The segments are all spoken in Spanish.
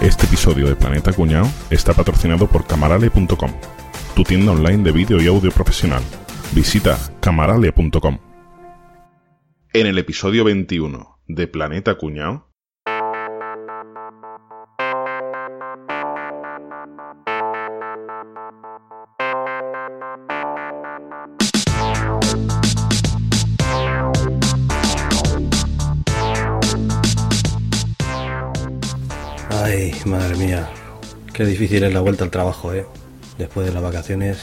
Este episodio de Planeta Cuñado está patrocinado por camarale.com, tu tienda online de vídeo y audio profesional. Visita camarale.com. En el episodio 21 de Planeta Cuñado. Qué difícil es la vuelta al trabajo, ¿eh? Después de las vacaciones.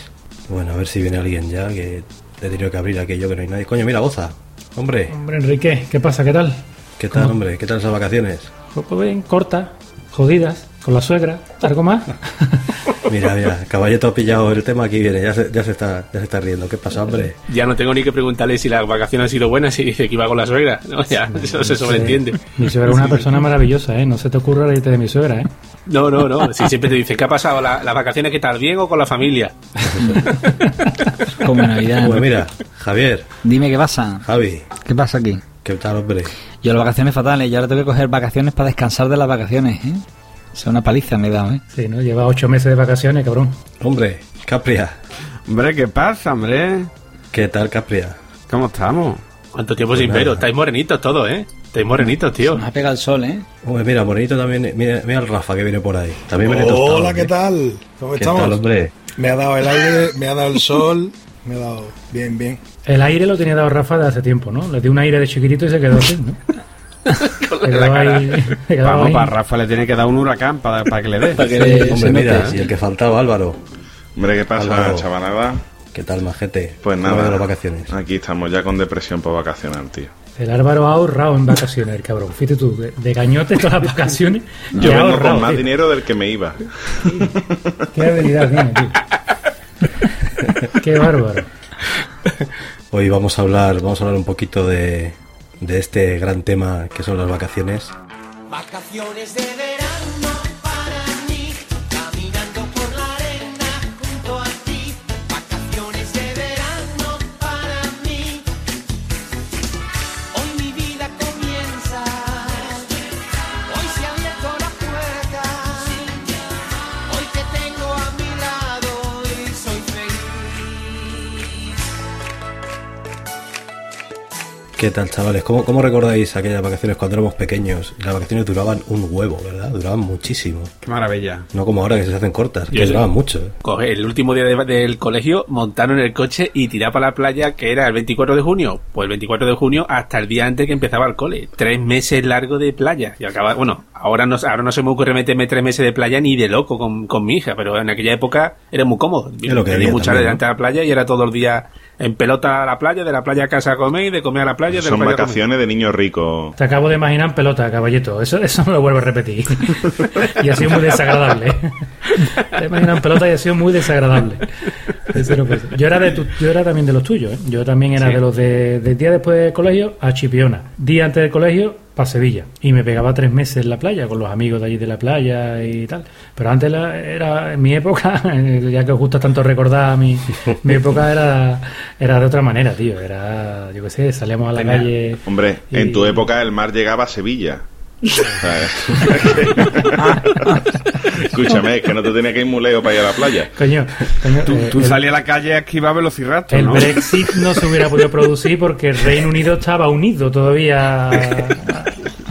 Bueno, a ver si viene alguien ya, que he tenido que abrir aquello que no hay nadie. Coño, mira, goza. Hombre, Hombre, Enrique, ¿qué pasa? ¿Qué tal? ¿qué tal, hombre? ¿Qué tal esas vacaciones? Pues bien, corta, jodidas, con la suegra. ¿Algo más? Mira, mira, Caballeto ha pillado el tema, aquí viene, ya se, ya se, está, ya se está riendo. ¿Qué pasa, hombre? Ya no tengo ni que preguntarle si las vacaciones han sido buenas y dice que iba con la suegra. No, ya, eso se sobreentiende. Mi suegra es una persona maravillosa, ¿eh? No se te ocurra reírte de mi suegra, ¿eh? No, no, no. Si siempre te dice, ¿qué ha pasado? ¿La- ¿Las vacaciones qué tal? ¿Bien o con la familia? Como Navidad. Pues mira, Javier, Dime qué pasa. Javi, ¿Qué pasa aquí? ¿qué tal, hombre? Yo las vacaciones fatales. Yo ahora tengo que coger vacaciones para descansar de las vacaciones, ¿eh? O sea, una paliza me he dado, ¿eh? Sí, ¿no? Lleva ocho meses de vacaciones, cabrón. Hombre, Capria, Hombre, ¿qué pasa, hombre? ¿qué tal, Capria? ¿Cómo estamos? ¿Cuánto tiempo sin nada. veros? Estáis morenitos todos, ¿eh? Estáis morenitos, tío. Nos ha pegado el sol, ¿eh? Hombre, mira, bonito también, mira, mira el Rafa que viene por ahí. También viene tostado, Hola, ¿qué ¿eh? tal? ¿Cómo ¿Qué estamos? tal, hombre? Me ha dado el aire, me ha dado el sol, me ha dado bien, bien. El aire lo tenía dado Rafa de hace tiempo, ¿no? Le dio un aire de chiquitito y se quedó así, ¿no? Vamos, para Rafa le tiene que dar un huracán para, para que le dé. Para que Hombre, se mira, y el que faltaba, Álvaro. Hombre, ¿qué pasa, Álvaro. chavalada? ¿Qué tal, majete? Pues ¿Cómo nada, las vacaciones? aquí estamos ya con depresión por vacacionar, tío. El Álvaro ha ahorrado en vacaciones, el cabrón. Fíjate tú, de, de gañote todas las vacaciones. Yo vengo ahorrado, con más tío. dinero del que me iba. Qué habilidad tiene, tío. Qué bárbaro. Hoy vamos a hablar, vamos a hablar un poquito de, de este gran tema que son las vacaciones. ¿Qué tal, chavales? ¿Cómo, cómo recordáis aquellas vacaciones cuando éramos pequeños? Las vacaciones duraban un huevo, ¿verdad? Duraban muchísimo. Qué maravilla. No como ahora que se hacen cortas, que duraban mucho. ¿eh? Coge el último día de- del colegio, montaron el coche y tirar para la playa, que era el 24 de junio. Pues el 24 de junio hasta el día antes que empezaba el cole. Tres meses largo de playa. Y acaba, bueno, ahora no, ahora no se me ocurre meterme tres meses de playa ni de loco con, con mi hija, pero en aquella época era muy cómodo. Es lo que Tenía mucha a la playa y era todo el día en pelota a la playa, de la playa a casa a comer y de comer a la playa, de Son la playa a comer. vacaciones de niño rico. Te acabo de imaginar en pelota, caballito. Eso, eso no lo vuelvo a repetir. y ha sido muy desagradable. Te imaginas en pelota y ha sido muy desagradable. Yo era de tu- yo era también de los tuyos, ¿eh? Yo también era Sí. de los de, del día después del colegio a Chipiona. Día antes del colegio para Sevilla. Y me pegaba tres meses en la playa con los amigos de allí de la playa y tal. Pero antes la- era, en mi época, ya que os gusta tanto recordar mi, mi época era, era de otra manera, tío. Era, yo qué sé, salíamos a la Tenía- calle. Hombre, Y- en tu época el mar llegaba a Sevilla. Escúchame, es que no te tenía que ir muy lejos para ir a la playa. Coño, coño, Tú, eh, tú salías a la calle a esquivar velociraptor, el ¿no? Brexit no se hubiera podido producir porque el Reino Unido estaba unido todavía a,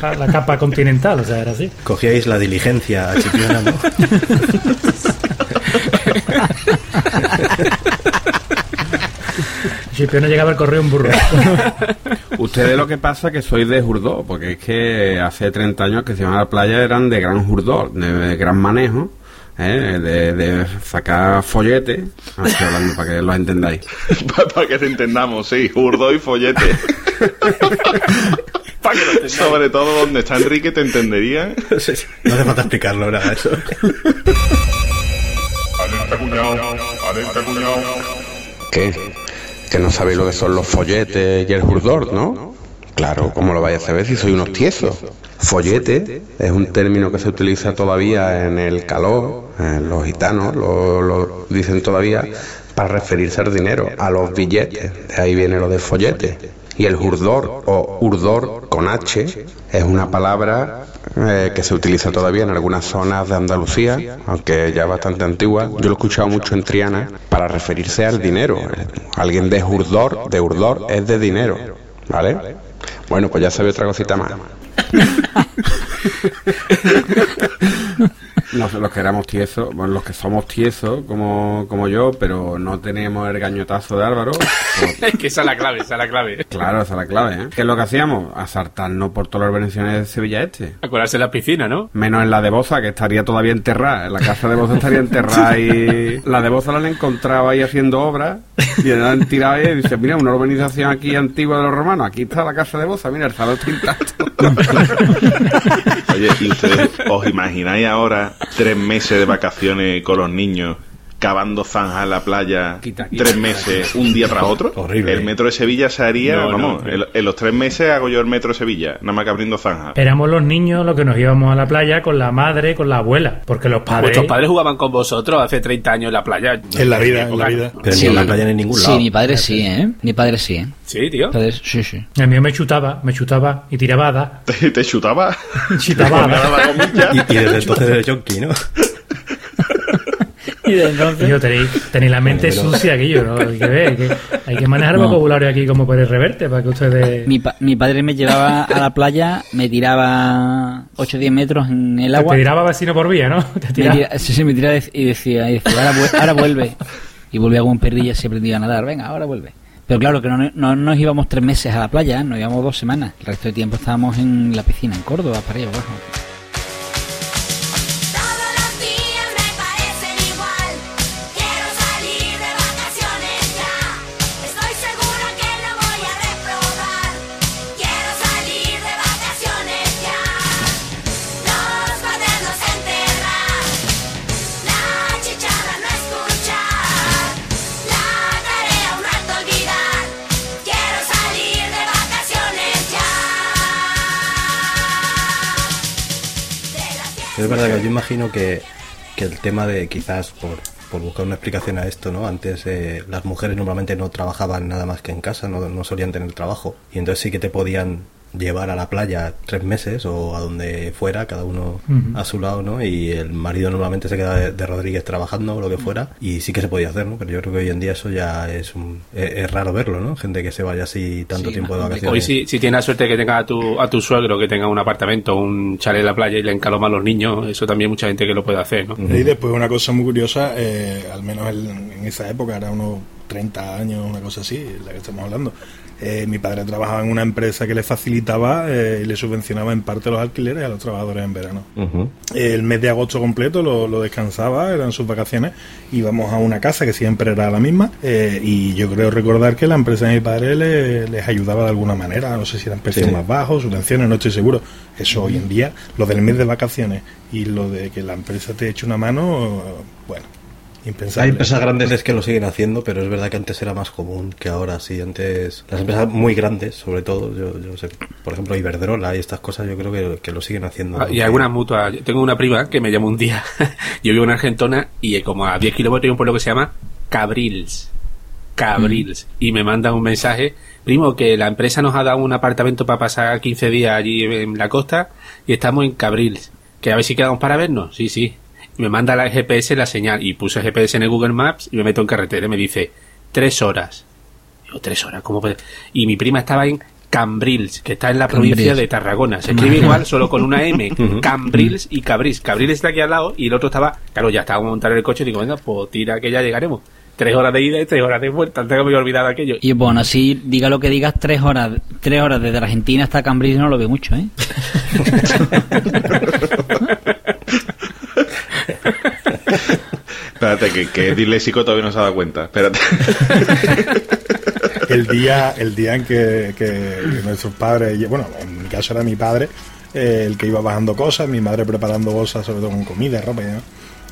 a la capa continental, o sea, era así. Cogíais la diligencia a Chipiona, ¿no? Chipión no llegaba el correo en burro. Ustedes lo que pasa es que sois de Jurdó, porque es que hace 30 años que se iban a la playa eran de gran Jurdó, de, de gran manejo, ¿eh? de, de sacar follete, Ah, estoy hablando para que lo entendáis. para que te entendamos, sí, urdo y follete. Para que lo entendáis. Sobre todo donde está Enrique te entendería. No hace falta explicarlo, nada, eso. ¿Qué? Que no sabéis lo que son los folletes y el jurdor, ¿no? Claro, ¿cómo lo vais a saber si soy unos tiesos? Follete es un término que se utiliza todavía en el calor, en los gitanos lo, dicen todavía, para referirse al dinero, a los billetes. De ahí viene lo de follete. Y el jurdor o urdor con H es una palabra eh, que se utiliza todavía en algunas zonas de Andalucía, aunque ya bastante antigua. Yo lo he escuchado mucho en Triana para referirse al dinero. Alguien de Urdor, de Urdor es de dinero, ¿vale? Bueno, pues ya sabe otra cosita más. No sé, los que éramos tiesos, bueno, los que somos tiesos, como, como yo, pero no tenemos el gañotazo de Álvaro. pues, Es que esa es la clave, esa es la clave. claro, esa es la clave, ¿eh? ¿Qué es lo que hacíamos? Asaltarnos por todas las organizaciones de Sevilla Este. Acordarse en la piscina, ¿no? Menos en la de Boza, que estaría todavía enterrada. En la casa de Boza estaría enterrada y la de Boza la han encontrado ahí haciendo obras y tirado ahí y dice, mira, una urbanización aquí antigua de los romanos, aquí está la casa de Boza, mira, el salón intacto. Oye, ¿y ustedes os imagináis ahora tres meses de vacaciones con los niños cavando zanjas en la playa Quita, quita, tres quita, meses un día tras otro? Horrible, El metro de Sevilla se haría, No, no, vamos, no. en, en los tres meses hago yo el metro de Sevilla, nada más que abriendo zanjas. Éramos los niños los que nos íbamos a la playa con la madre, con la abuela. Porque los padres. Vuestros padres jugaban con vosotros hace 30 años en la playa. En la vida, en la vida. Pero Sí. ni en la playa ni en ningún Sí, lado. mi padre sí, ¿eh? Mi padre sí, ¿eh? Sí, tío. Padre- sí, sí. El mío me chutaba, me chutaba y tiraba hadas. ¿Te, te chutaba? Chutaba. Y, y desde entonces eres yonki, ¿no? Y de entonces... yo tenéis, tenéis la mente Bueno, pero- sucia aquí, yo, ¿no? Hay que ver, hay que, hay que manejar No. vocabulario aquí como puede reverte para que ustedes. Mi, pa- mi padre me llevaba a la playa, me tiraba 8 o 10 metros en el Te agua. tiraba vecino por vía, ¿no? Te Me tiraba. tira- sí, sí, me tiraba y decía, y decía ahora, vu- ahora vuelve. Y volvía como un perrillo y se aprendía a nadar. Venga, ahora vuelve. Pero claro que no, no nos íbamos tres meses a la playa, nos íbamos dos semanas. El resto de tiempo estábamos en la piscina, en Córdoba, para arriba abajo. Es verdad que yo imagino que, que el tema de quizás por, por buscar una explicación a esto, ¿no? Antes eh, las mujeres normalmente no trabajaban nada más que en casa, no, no solían tener trabajo. Y entonces sí que te podían llevar a la playa tres meses o a donde fuera, cada uno Ujú. a su lado, ¿no? Y el marido normalmente se queda de, de Rodríguez trabajando o lo que fuera. Y sí que se podía hacer, ¿no? Pero yo creo que hoy en día eso ya es, un- es, es raro verlo, ¿no? Gente que se vaya así tanto Sí, tiempo de vacaciones. Hoy si, si tienes la suerte de que tengas a tu, a tu suegro que tenga un apartamento, un chalet en la playa y le encaloma a los niños, eso también mucha gente que lo puede hacer, ¿no? Y después una cosa muy curiosa, eh, al menos en, en esa época, era unos 30 años, una cosa así, la que estamos hablando. Eh, mi padre trabajaba en una empresa que le facilitaba eh, y le subvencionaba en parte los alquileres a los trabajadores en verano. El mes de agosto completo lo, lo descansaba, eran sus vacaciones, íbamos a una casa que siempre era la misma eh, y yo creo recordar que la empresa de mi padre le- les ayudaba de alguna manera, no sé si eran precios Sí. más bajos, subvenciones, no estoy seguro. Eso hoy en día, lo del mes de vacaciones y lo de que la empresa te eche una mano, bueno, impensable. Hay empresas grandes que lo siguen haciendo, pero es verdad que antes era más común que ahora. Sí, antes las empresas muy grandes, sobre todo, yo, yo sé, por ejemplo, Iberdrola y estas cosas, yo creo que, que lo siguen haciendo. Ah, Y algunas mutuas. Yo tengo una prima que me llamó un día. Yo vivo en Argentona y como a 10 kilómetros hay un pueblo que se llama Cabrils. Cabrils. Y me manda un mensaje. Primo, que la empresa nos ha dado un apartamento para pasar 15 días allí en la costa y estamos en Cabrils. Que a ver si quedamos para vernos. Sí, sí. Me manda la GPS la señal y puse GPS en el Google Maps y me meto en carretera y me dice tres horas. Digo, tres horas, ¿cómo puede? Y mi prima estaba en Cambrils, que está en la Cambrils. provincia de Tarragona. Se escribe igual, solo con una M. Cambrils y Cabrils. Cabrils está aquí al lado y el otro estaba, claro, ya estábamos montando en el coche y digo, venga, pues tira que ya llegaremos. Tres horas de ida y tres horas de vuelta. Tengo que me olvidado aquello. Y bueno, así diga lo que digas, tres horas, tres horas desde Argentina hasta Cambridge no lo veo mucho, ¿eh? Espérate, que, que disléxico todavía no se ha dado cuenta. Espérate. el día el día en que, que- nuestros padres, bueno, en mi caso era mi padre, eh, el que iba bajando cosas, mi madre preparando bolsas, sobre todo con comida, ropa, demás,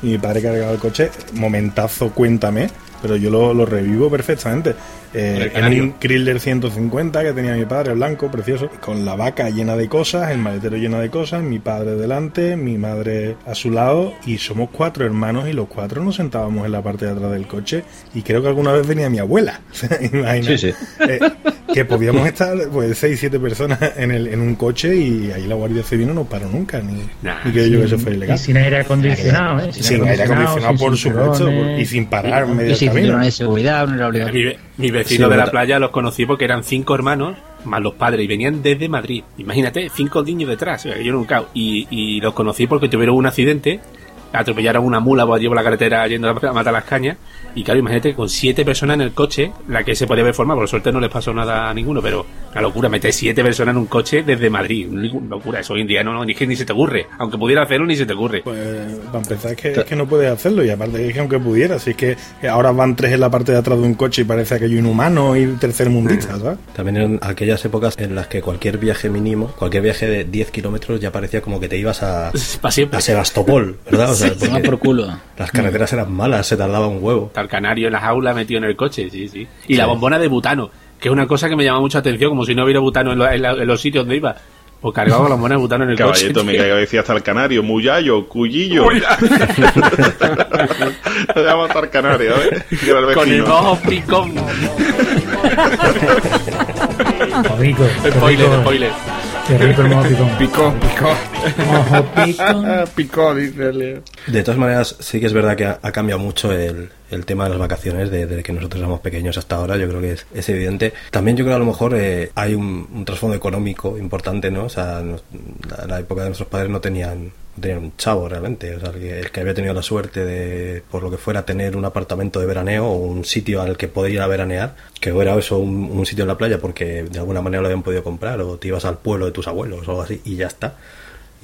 y mi padre cargaba el coche, momentazo, cuéntame, pero yo lo, lo revivo perfectamente. Eh, en un Chrysler 150 que tenía mi padre, blanco, precioso, con la vaca llena de cosas, el maletero lleno de cosas, mi padre delante, mi madre a su lado, y somos cuatro hermanos y los cuatro nos sentábamos en la parte de atrás del coche, y creo que alguna vez venía mi abuela. Imagina. Sí, sí. Eh, que podíamos estar pues seis, siete personas en, el, en un coche y ahí la Guardia Civil no nos paró nunca, ni, Nah, ni que yo que eso fue Y ilegal. sin aire acondicionado, ¿eh? Sin aire acondicionado, por sin supuesto, cinturones. y sin parar medio Y sin camino. de seguridad, no era Mi, mi vecino Sí, de la playa los conocí porque eran cinco hermanos más los padres y venían desde Madrid. Imagínate, cinco niños detrás. Yo nunca. Y, y los conocí porque tuvieron un accidente, atropellaron una mula por allí por la carretera yendo a matar las cañas. Y claro, imagínate con siete personas en el coche, la que se podía ver forma, por suerte no les pasó nada a ninguno, pero la locura, meter siete personas en un coche desde Madrid. Una locura, eso hoy en día no, no, ni, que ni se te ocurre. Aunque pudiera hacerlo, ni se te ocurre. Pues para empezar es que, es que no puedes hacerlo y aparte es que aunque pudiera, si es que ahora van tres en la parte de atrás de un coche y parece aquello inhumano y tercermundista, ¿sabes? También en aquellas épocas en las que cualquier viaje mínimo, cualquier viaje de 10 kilómetros ya parecía como que te ibas a, a Sebastopol, ¿verdad? O sea, porque Toma por culo. las carreteras eran malas, se tardaba un huevo. Está el canario en las aulas metido en el coche, sí, sí. Y la bombona de butano, que es una cosa que me llama mucha atención, como si no hubiera butano en, lo- en la- en los sitios donde iba. Pues cargado con la bombona de butano en el Caballeto, coche. me caiga decía hasta el canario, muyayo, cuyillo. Le llama hasta el canario, ¿eh? El Con el ojo picón. Spoiler, spoiler. Qué rico el mojo picón. Picó, picó. Picón. picó, dice Leo. De todas maneras, sí que es verdad que ha, ha cambiado mucho el, el tema de las vacaciones de- desde que nosotros éramos pequeños hasta ahora. Yo creo que es, es evidente. También yo creo que a lo mejor eh, hay un, un trasfondo económico importante, ¿no? O sea, nos- la, la época de nuestros padres no tenían, no tenían un chavo realmente. O sea, el que, había tenido la suerte de, por lo que fuera, tener un apartamento de veraneo o un sitio al que poder ir a veranear, que era eso, un, un sitio en la playa porque de alguna manera lo habían podido comprar o te ibas al pueblo de tus abuelos o algo así y ya está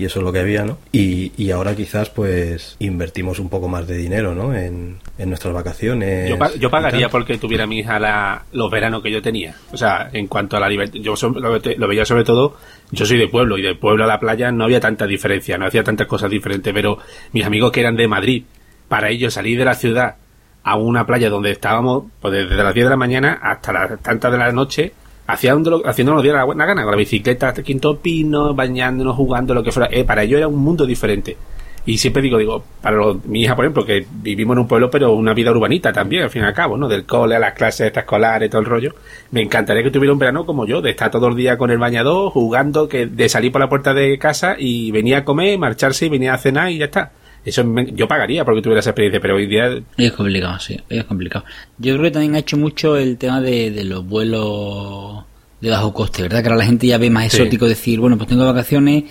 y eso es lo que había, ¿no? Y, y ahora quizás pues invertimos un poco más de dinero, ¿no? En, en nuestras vacaciones. Yo, pa- yo y pagaría porque tuviera mi hija la- los veranos que yo tenía. O sea, en cuanto a la libertad, yo so- lo, lo veía sobre todo, yo soy de pueblo y de pueblo a la playa no había tanta diferencia, no hacía tantas cosas diferentes, pero mis amigos que eran de Madrid, para ellos salir de la ciudad a una playa donde estábamos pues desde las 10 de la mañana hasta las tantas de la noche, haciéndolo, haciéndolo nos diera la buena gana, con la bicicleta Quinto Pino, bañándonos, jugando, lo que fuera. Eh, para ellos era un mundo diferente. Y siempre digo, digo, para los- mi hija, por ejemplo, que vivimos en un pueblo, pero una vida urbanita también, al fin y al cabo, ¿no? Del cole a las clases extraescolares, todo el rollo. Me encantaría que tuviera un verano como yo, de estar todo el día con el bañador, jugando, que de salir por la puerta de casa y venía a comer, marcharse y venía a cenar y ya está. Eso me- yo pagaría porque tuviera esa experiencia, pero hoy día Es complicado, sí, es complicado. Yo creo que también ha hecho mucho el tema de, de los vuelos de bajo coste, ¿verdad? Que ahora la gente ya ve más Sí. exótico decir, bueno, pues tengo vacaciones,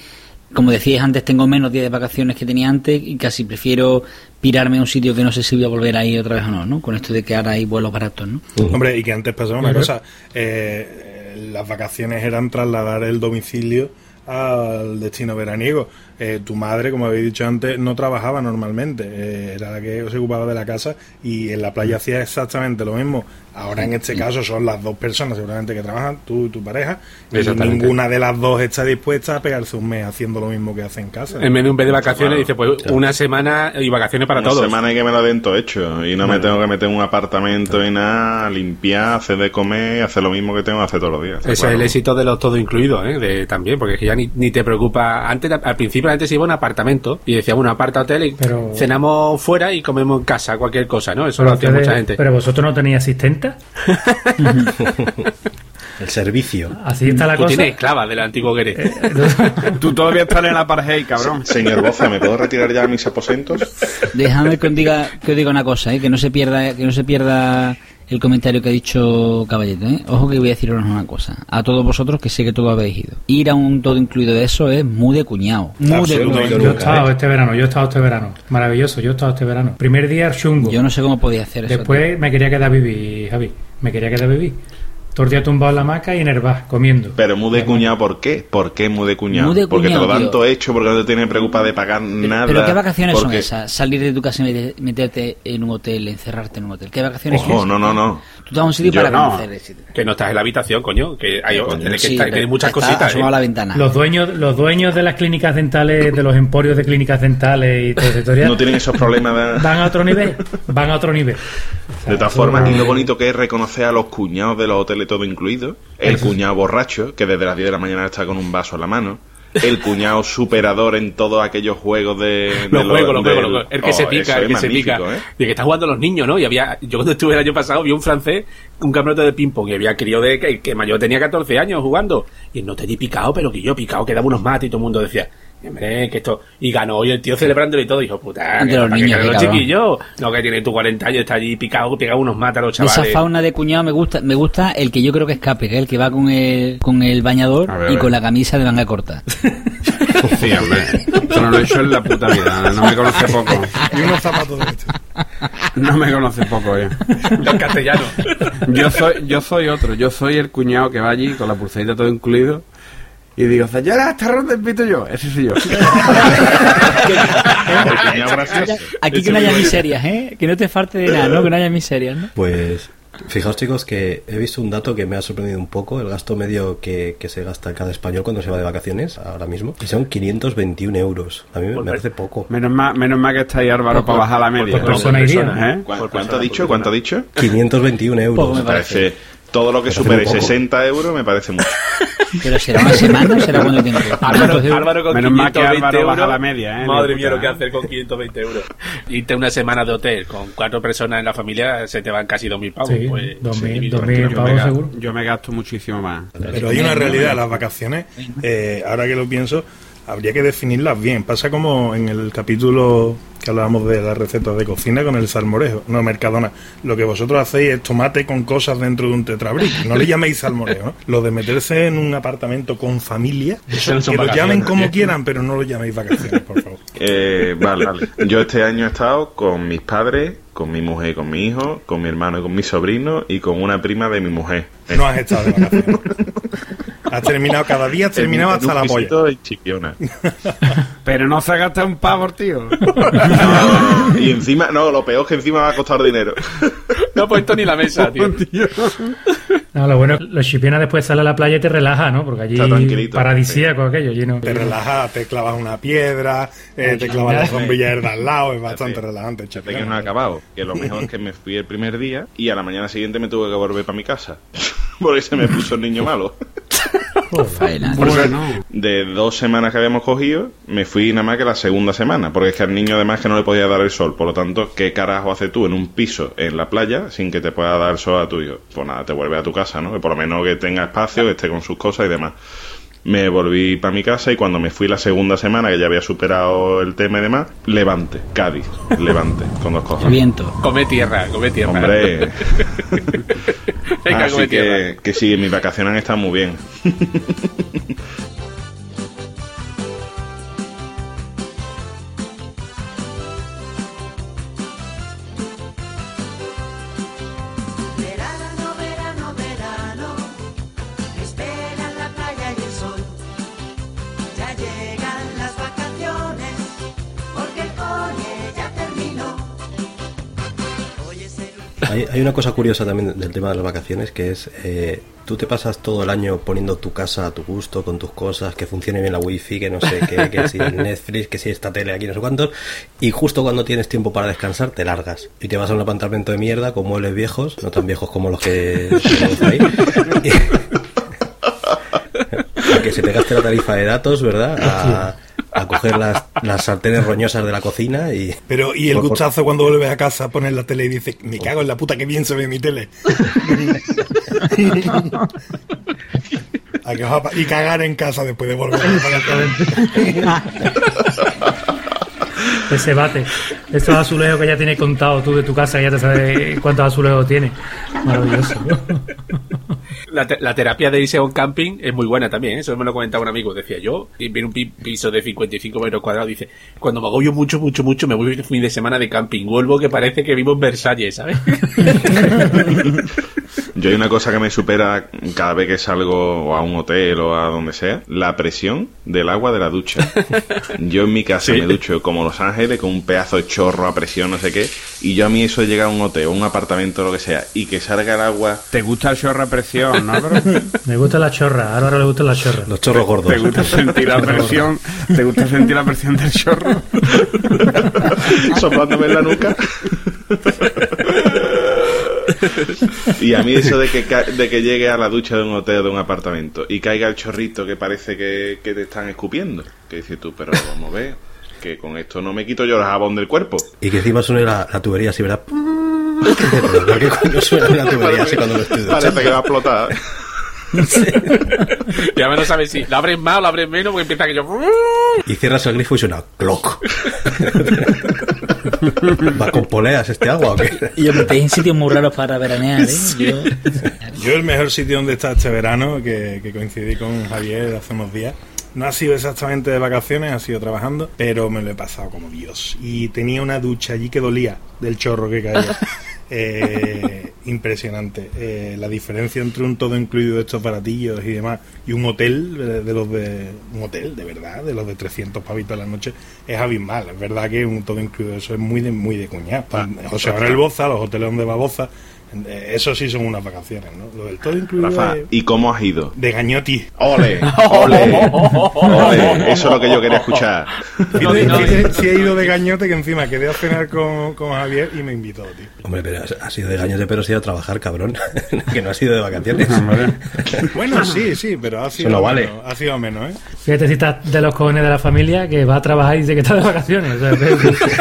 como decías antes, tengo menos días de vacaciones que tenía antes y casi prefiero pirarme a un sitio que no sé si voy a volver ahí otra vez o no, ¿no? Con esto de que ahora hay vuelos baratos, ¿no? Hombre, y que antes pasaba una cosa, eh, las vacaciones eran trasladar el domicilio al destino veraniego. Eh, tu madre, como habéis dicho antes, no trabajaba normalmente, eh, era la que se ocupaba de la casa y en la playa hacía exactamente lo mismo. Ahora en este caso son las dos personas seguramente que trabajan, tú y tu pareja, y ninguna de las dos está dispuesta a pegarse un mes haciendo lo mismo que hace en casa. en vez de un vez de vacaciones Claro. dice, pues una semana y vacaciones para Una todos. semana y que me lo den todo hecho. Y no me tengo que meter en un apartamento y nada, limpiar, hacer de comer, hacer lo mismo que tengo que hacer todos los días. Ese es el éxito de los todo incluido, ¿eh? De, también, porque es que ya ni, ni te preocupa. Antes, al principio, gente se iba a un apartamento y decía, bueno, aparta hotel y Pero- cenamos fuera y comemos en casa, cualquier cosa, ¿no? Eso Pero, lo hacía mucha gente. pero vosotros no tenéis asistenta. El servicio. Así está la Tú cosa. tienes esclava del antiguo Guerre. Tú todavía estás en la apartheid, cabrón. Señor Boza, ¿me puedo retirar ya a mis aposentos? Déjame que os diga, que os diga una cosa, ¿eh? que no se pierda, que no se pierda el comentario que ha dicho Caballete, ¿eh? Ojo que voy a deciros una cosa. A todos vosotros que sé que todos habéis ido. Ir a un todo incluido de eso es muy de cuñado. Muy de Absolutamente. cuñado. Yo he estado este verano, yo he estado este verano. Maravilloso, yo he estado este verano. Primer día chungo. Yo no sé cómo podía hacer eso. Después me quería quedar a vivir, Javi. Me quería quedar a vivir. Todo el día tumbado en la hamaca y en el bar, comiendo. Pero muy de cuñado, ¿por qué? ¿Por qué muy de cuñado? Porque te lo dan tío. todo hecho, porque no te tienes preocupa de pagar Pero- nada. Pero ¿qué vacaciones son esas? Salir de tu casa y mete- meterte en un hotel, encerrarte en un hotel. ¿Qué vacaciones Ojo, son no, no, no. Tú te vas a un sitio Yo para no. conocer. Que no estás en la habitación, coño. Que hay, Coño. tienes que, Sí, estar- pero que hay muchas está cositas. ¿eh? la ventana. Los dueños, los dueños de las clínicas dentales, de los emporios de clínicas dentales y todo ese No tienen esos problemas de... van a otro nivel. Van a otro nivel. De todas formas, y lo bonito que es reconocer a los cuñados de los hoteles todo incluido, el cuñado borracho, que desde las 10 de la mañana está con un vaso en la mano, el cuñado superador en todos aquellos juegos de... Los lo- juegos, los juegos, los juegos. El que Oh, se pica, eso el que se pica. ¿eh? De que están jugando los niños, ¿no? Y había, yo cuando estuve el año pasado vi un francés, un campeonato de ping-pong, y había crío de que, que mayor tenía 14 años jugando. Y no tenía picado, pero que yo picado, que daba unos mates y todo el mundo decía, hombre, que esto. Y ganó, y el tío celebrándolo y todo, dijo, puta, Entre que, los niños, que los chiquillos, no que tiene tu 40 años, está allí picado, pegaba unos mates a los De esa chavales. fauna de cuñado me gusta, me gusta el que yo creo que escape, que es el que va con el, con el bañador ver, y con la camisa de manga corta. Sí, hombre. Eso no lo he hecho en la puta vida. No me conoce poco. Y unos zapatos de estos. No me conoce poco, eh. Los castellanos. Yo soy, yo soy otro. Yo soy el cuñado que va allí con la pulserita todo incluido. Y digo, señora, está roto el pito yo. Ese soy yo. Aquí que no haya miserias, ¿eh? Que no te falte de nada, ¿no? Que no haya miserias, ¿no? Pues fijaos chicos que he visto un dato que me ha sorprendido un poco, el gasto medio que, que se gasta cada español cuando se va de vacaciones ahora mismo, y son 521 euros. A mí me, me parece poco. Menos mal, menos mal que está ahí Álvaro para bajar la media. por persona ¿Eh? ¿Cu- ¿Cuánto ha dicho? ¿Cuánto ha dicho? 521 euros. Poco me Me parece... Todo lo que supere muy poco. 60 euros me parece mucho. Pero será una semana o será cuánto tiempo. Álvaro. Álvaro con Menos mal que 520 Álvaro baja euros. la media, ¿eh? Madre mía, lo que hacer con 520 euros. Irte una semana de hotel con cuatro personas en la familia se te van casi 2.000 pavos. Sí, pues, 2.000, se divide 2.000 tranquilo. Yo pavos me, seguro. yo me gasto muchísimo más. Pero hay una realidad, las vacaciones, eh, ahora que lo pienso, habría que definirlas bien. Pasa como en el capítulo que hablábamos de las recetas de cocina con el salmorejo, no Mercadona. Lo que vosotros hacéis es tomate con cosas dentro de un tetrabric. No le llaméis salmorejo. ¿no? Lo de meterse en un apartamento con familia, Eso que lo llamen como quieran, pero no lo llaméis vacaciones, por favor. Eh, vale, yo este año he estado con mis padres, con mi mujer y con mi hijo, con mi hermano y con mi sobrino y con una prima de mi mujer. No has estado de vacaciones. Has terminado cada día, has terminado hasta la polla. Pero no se ha gastado un pavo, tío. No, y encima, no, lo peor es que encima va a costar dinero. No ha puesto ni la mesa, tío. No, lo bueno, los chipionas después sale a la playa y te relaja, ¿no? Porque allí Está paradisíaco aquello, lleno. Te relajas, te clavas una piedra, eh, te clavas la sombrilla de al lado, es bastante relajante. Chaval. que no he acabado. Que lo mejor es que me fui el primer día y a la mañana siguiente me tuve que volver para mi casa. Porque se me puso el niño malo. Faena. De dos semanas que habíamos cogido, me fui nada más que la segunda semana. Porque es que al niño además que no le podía dar el sol. Por lo tanto, ¿qué carajo haces tú en un piso en la playa sin que te pueda dar sol a tu hijo? Pues nada, te vuelves a tu casa, ¿no? Que por lo menos que tenga espacio, que esté con sus cosas y demás. Me volví para mi casa y cuando me fui la segunda semana, que ya había superado el tema y demás, Levante, Cádiz, Levante, con dos cosas. viento. Come tierra, come tierra. Hombre, Venga, así come tierra. que, que sí, mis vacaciones han estado muy bien. Hay, hay una cosa curiosa también del tema de las vacaciones que es, eh, tú te pasas todo el año poniendo tu casa a tu gusto, con tus cosas, que funcione bien la wifi, que no sé qué, que si Netflix, que si esta tele aquí, no sé cuántos, y justo cuando tienes tiempo para descansar te largas y te vas a un apartamento de mierda con muebles viejos, no tan viejos como los que ahí, y- a que se te gaste la tarifa de datos, ¿verdad? A, a coger las, las sartenes roñosas de la cocina y... Pero, y el Por- por- gustazo cuando vuelves a casa, pones la tele y dices, me cago en la puta que bien se ve mi tele. Y cagar en casa después de volver a Ese bate. Estos azulejos que ya tienes contado tú de tu casa, que ya te sabes cuántos azulejos tiene. Maravilloso. La, la terapia de irse a un camping es muy buena también, ¿eh? eso me lo comentaba un amigo. Decía yo, viene un pi- piso de 55 metros cuadrados, dice, cuando me agobio mucho, mucho, mucho, me voy un fin de semana de camping. Vuelvo que parece que vivo en Versalles, ¿sabes? Yo hay una cosa que me supera cada vez que salgo a un hotel o a donde sea, la presión del agua de la ducha. Yo en mi casa Sí. me ducho como Los Ángeles con un pedazo de chorro a presión, no sé qué, y yo a mí eso de llegar a un hotel o un apartamento o lo que sea y que salga el agua ¿Te gusta el chorro a presión, no? Me gusta la chorra, a Álvaro le gusta la chorra. Los chorros gordos. ¿Te gusta sentir la presión? ¿Te gusta sentir la presión del chorro? soplándome en la nuca. Y a mí eso de que, de que llegue a la ducha de un hotel o de un apartamento y caiga el chorrito que parece que, que te están escupiendo. Que dices tú, pero vamos a ver, que con esto no me quito yo el jabón del cuerpo. Y que encima suene la, la tubería así, ¿verdad? Pero ¿por qué coño suena la tubería así cuando lo estoy Parece que va a explotar. Ya me no sabes si lo abres más o lo abres menos, porque empieza que yo. Y cierras el grifo y suena cloc. ¿Va con poleas este agua o qué? Y yo me pedí en sitios muy raros para veranear, ¿eh? Yo- Yo el mejor sitio donde está este verano, que, que coincidí con Javier hace unos días, no ha sido exactamente de vacaciones, ha sido trabajando, pero me lo he pasado como Dios. Y tenía una ducha allí que dolía del chorro que caía. Eh, impresionante. Eh, la diferencia entre un todo incluido de estos baratillos y demás y un hotel de, de los de un hotel de verdad, de los de 300 pavitos a la noche es abismal. Es verdad que un todo incluido eso es muy de muy de cuñado. José Manuel Boza, los hoteles donde va Boza, eh, eso sí son unas vacaciones, ¿no? Lo del todo incluido Rafa, ¿y cómo has ido? de gañoti. ¡Ole! ¡Ole! ¡Ole! Eso es lo que yo quería escuchar. Si he ido de gañote que encima quedé a cenar con, con Javier y me invitó, tío. Hombre, pero ha sido de gañote, pero ha sido a trabajar, cabrón. que no ha sido de vacaciones. Bueno, sí, sí, pero ha sido no vale. menos, ha sido menos, ¿eh? Fíjate si estás de los cojones de la familia que va a trabajar y dice que está de vacaciones. O sea,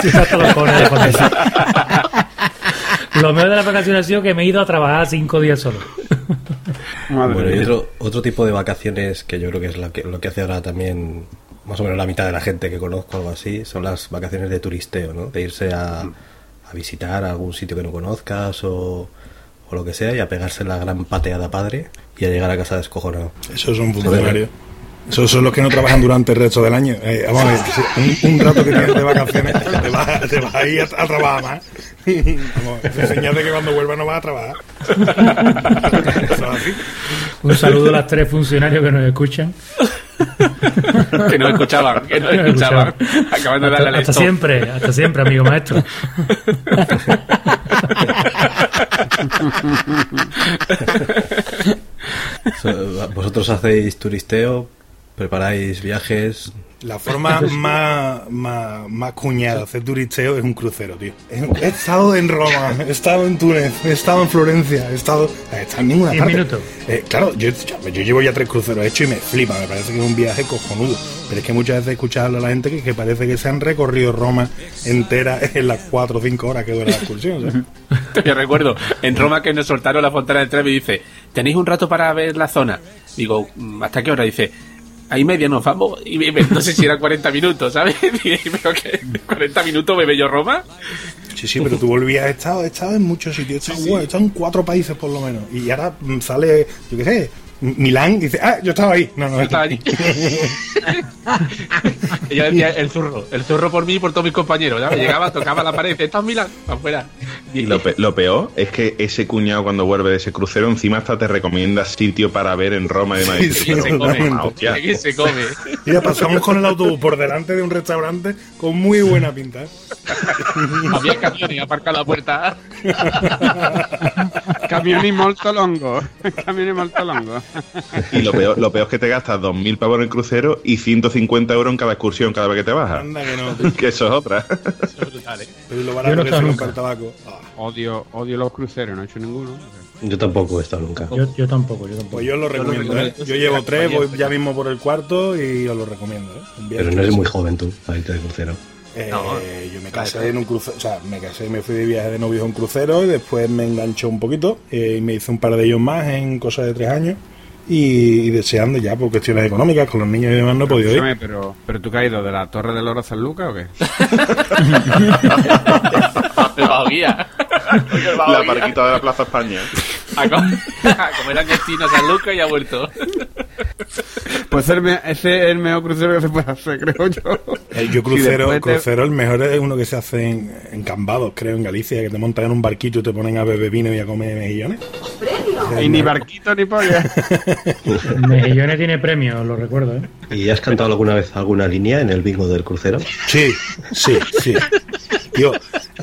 si estás hasta los cojones de la familia. Lo mejor de las vacaciones ha sido que me he ido a trabajar cinco días solo. Madre Bueno, y otro, otro tipo de vacaciones que yo creo que es lo que, lo que hace ahora también más o menos la mitad de la gente que conozco, algo así, son las vacaciones de turisteo, ¿no? De irse a, a visitar algún sitio que no conozcas o, o lo que sea y a pegarse la gran pateada padre y a llegar a casa descojonado. Esos son funcionarios. Esos son los que no trabajan durante el resto del año. Eh, vamos a ver, un, un rato que tienes de vacaciones, te vas, te vas a ir a, a trabajar más. Vamos, es señal de que cuando vuelvas no vas a trabajar. Eso es así. Un saludo a las tres funcionarios que nos escuchan. que no escuchaban, que no escuchaban. escuchaban. Acaban de darle hasta siempre, hasta siempre, amigo maestro. So, Vosotros hacéis turisteo, preparáis viajes. La forma más, más, más cuñada de hacer turisteo es un crucero, tío. He estado en Roma, he estado en Túnez, he estado en Florencia, he estado, he estado en ninguna parte. minutos. Eh, claro, yo, yo llevo ya tres cruceros hechos y me flipa, me parece que es un viaje cojonudo. Pero es que muchas veces escuchas a la gente que, que parece que se han recorrido Roma entera en las cuatro o cinco horas que dura la excursión. ¿sabes? Yo recuerdo en Roma que nos soltaron la fontana del tren y dice, ¿tenéis un rato para ver la zona? Digo, "Mm, ¿hasta qué hora? Dice, ahí media nos vamos. Y me- no sé si eran 40 minutos, ¿sabes? Pero que 40 minutos me yo Roma. Sí, sí, pero tú volvías, he estado, he estado en muchos sitios, he estado, he estado en cuatro países por lo menos. Y ahora mm, sale, yo qué sé, Milán dice, ah, yo estaba ahí. No, no, Yo estaba allí. Yo decía, el zurro, el zurro por mí y por todos mis compañeros. ¿sabes? Llegaba, tocaba la pared, ¿estás Milán? Afuera. Y lo, pe- lo peor es que ese cuñado cuando vuelve de ese crucero encima hasta te recomienda sitio para ver en Roma y demás. Sí, Y sí. Mira, pasamos con el autobús por delante de un restaurante con muy buena pinta. Había camiones aparcado a la puerta. Camioni molto longo. Camioni molto longo. Y lo peor, lo peor es que te gastas 2.000 pavos en el crucero y 150 euros en cada excursión cada vez que te bajas. Anda que no. Que eso es otra. Eso es brutal, ¿eh? Pero lo Yo barato no que estaba se nunca. compra el tabaco. Ah, Odio, odio los cruceros, no he hecho ninguno. Yo tampoco he estado nunca. Yo, yo tampoco, yo tampoco. Pues yo lo recomiendo, recomiendo. ¿eh? Yo llevo tres, voy ya mismo por el cuarto y os lo recomiendo, ¿eh? Pero no eres muy joven tú para irte de crucero. Eh, yo me casé en un crucero, o sea, me casé y me fui de viaje de novios a un crucero y después me enganchó un poquito eh, y me hice un par de ellos más en cosas de tres años y, y deseando ya por cuestiones económicas con los niños y demás no he podido ir. Pero, pero tú ido de la Torre del Oro a San Lucas o qué? El Baoguía. La parquita de la Plaza España. A co- a comer San Lucas y ha vuelto. Pues el ese es el mejor crucero que se puede hacer, creo yo. El yo crucero, te- crucero el mejor es uno que se hace en, en Cambados, creo, en Galicia, que te montan en un barquito y te ponen a beber vino y a comer mejillones. Y ni barquito ni polla. Mejillones tiene premio, lo recuerdo, ¿eh? ¿Y has cantado alguna vez alguna línea en el bingo del crucero? Sí, sí, sí. Tío,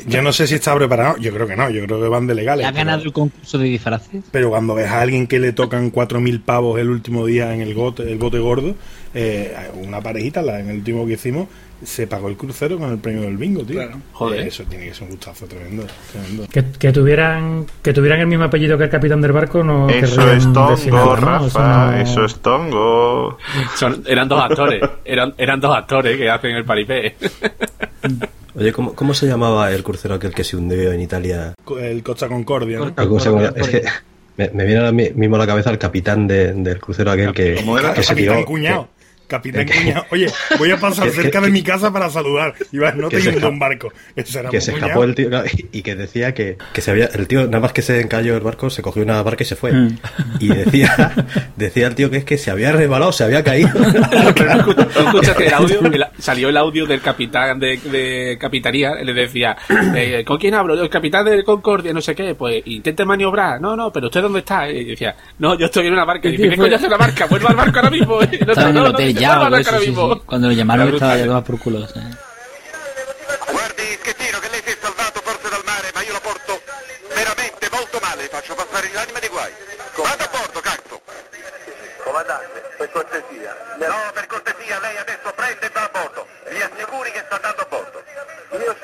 yo no sé si está preparado. Yo creo que no, yo creo que van de legales. ¿Ha pero- ganado el concurso de disfraces? Pero cuando ves a alguien que le tocan 4.000 pavos el último día en el bote, el bote gordo, eh, una parejita, la, en el último que hicimos, se pagó el crucero con el premio del bingo, tío. Joder. Eh, Eso tiene que ser un gustazo tremendo. tremendo. Que, que tuvieran que tuvieran el mismo apellido que el capitán del barco no Eso es decir tongo, nada, ¿no? Rafa, no- eso es tongo. Son- eran dos actores. Eran, eran dos actores que hacen el paripé. Oye, ¿cómo, ¿cómo se llamaba el crucero aquel que se hundió en Italia? El Costa Concordia, ¿no? ¿Cómo se llama? Es que me, me viene ahora mi- mismo a la cabeza el capitán de- del crucero aquel que, ¿Cómo era? que se tiró. Cuñado. Capitán que- Cuñado. Oye, voy a pasar cerca de mi casa para saludar. Y vas, no que te esca- un barco. Ese era que se escapó el tío claro, y que decía que, que se había el tío nada más que se encalló el barco se cogió una barca y se fue Mm. y decía decía el tío que es que se había resbalado se había caído escuchaste el audio, El- salió el audio del capitán de, de capitanía, le decía, eh, ¿con quién hablo? El capitán de Concordia, no sé qué, pues intente maniobrar, no, no, pero ¿usted dónde está? Y decía, no, yo estoy en una barca, y dice, ¿qué coño hace una barca? Vuelva al barco ahora mismo, no, no, el no, eso, ahora sí, mismo. sí. Cuando lo llamaron estaba ya brutal. tomado por culo. sí. Guardi, Schettino, che lei si è salvato forse dal mare, ma io lo porto veramente molto male, faccio passare l'anima di guai. Vado a bordo, cazzo! Comandante, per cortesia. No, per cortesia, lei adesso prende e va a bordo. Mi assicuri che sta andando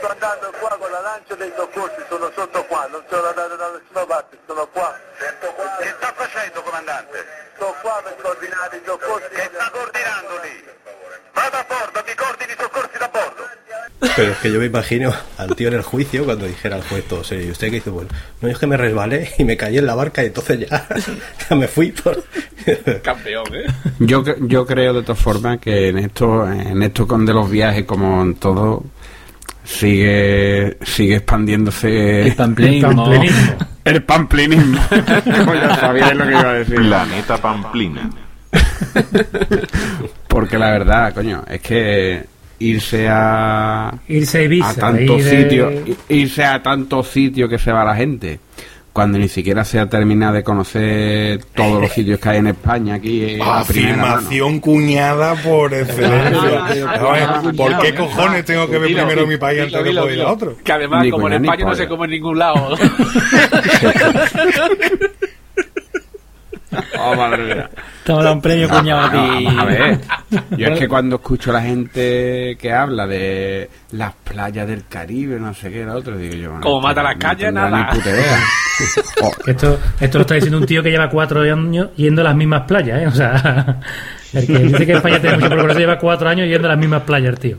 sto andando qua con la lancia dei soccorsi, sono sotto qua, non sono andato da nessuna parte, sono qua. Che sta facendo, comandante? Sto qua per coordinare i soccorsi. Che sta coordinando lì? Vado a bordo, mi coordini i soccorsi da bordo. pero es que yo me imagino al tío en el juicio cuando dijera al juez todo serio y usted que dice bueno no es que me resbalé y me caí en la barca y entonces ya, ya me fui por... Campeón, ¿eh? Yo, yo creo de todas formas que en esto, en esto con de los viajes, como en todo, sigue, sigue expandiéndose El pamplinismo. Pamplinismo. el pamplinismo. Ya sabía lo que iba a decir. Planeta Pamplina. Porque la verdad, coño, es que irse a, irse a Ibiza a tantos ir de- sitios, i- irse a tantos sitios que se va la gente, cuando ni siquiera se ha terminado de conocer todos los sitios que hay en España aquí mano. Afirmación cuñada por excelencia. ¿Por qué cojones tengo que ver Dilo, primero mi país dilo, antes de poder ir a otro? Que además, Ni como en España no se come en ningún lado. Oh, madre mía. Te un premio cuñado a ti. A ver. Yo es que cuando escucho a la gente que habla de las playas del Caribe, no sé qué, la otra, digo yo. bueno, Como mata no las calles, tendrá nada. Ni puta idea. Oh, Esto, esto lo está diciendo un tío que lleva cuatro años yendo a las mismas playas, ¿eh? O sea, el que dice que España tiene mucho progreso lleva cuatro años yendo a las mismas playas, el tío.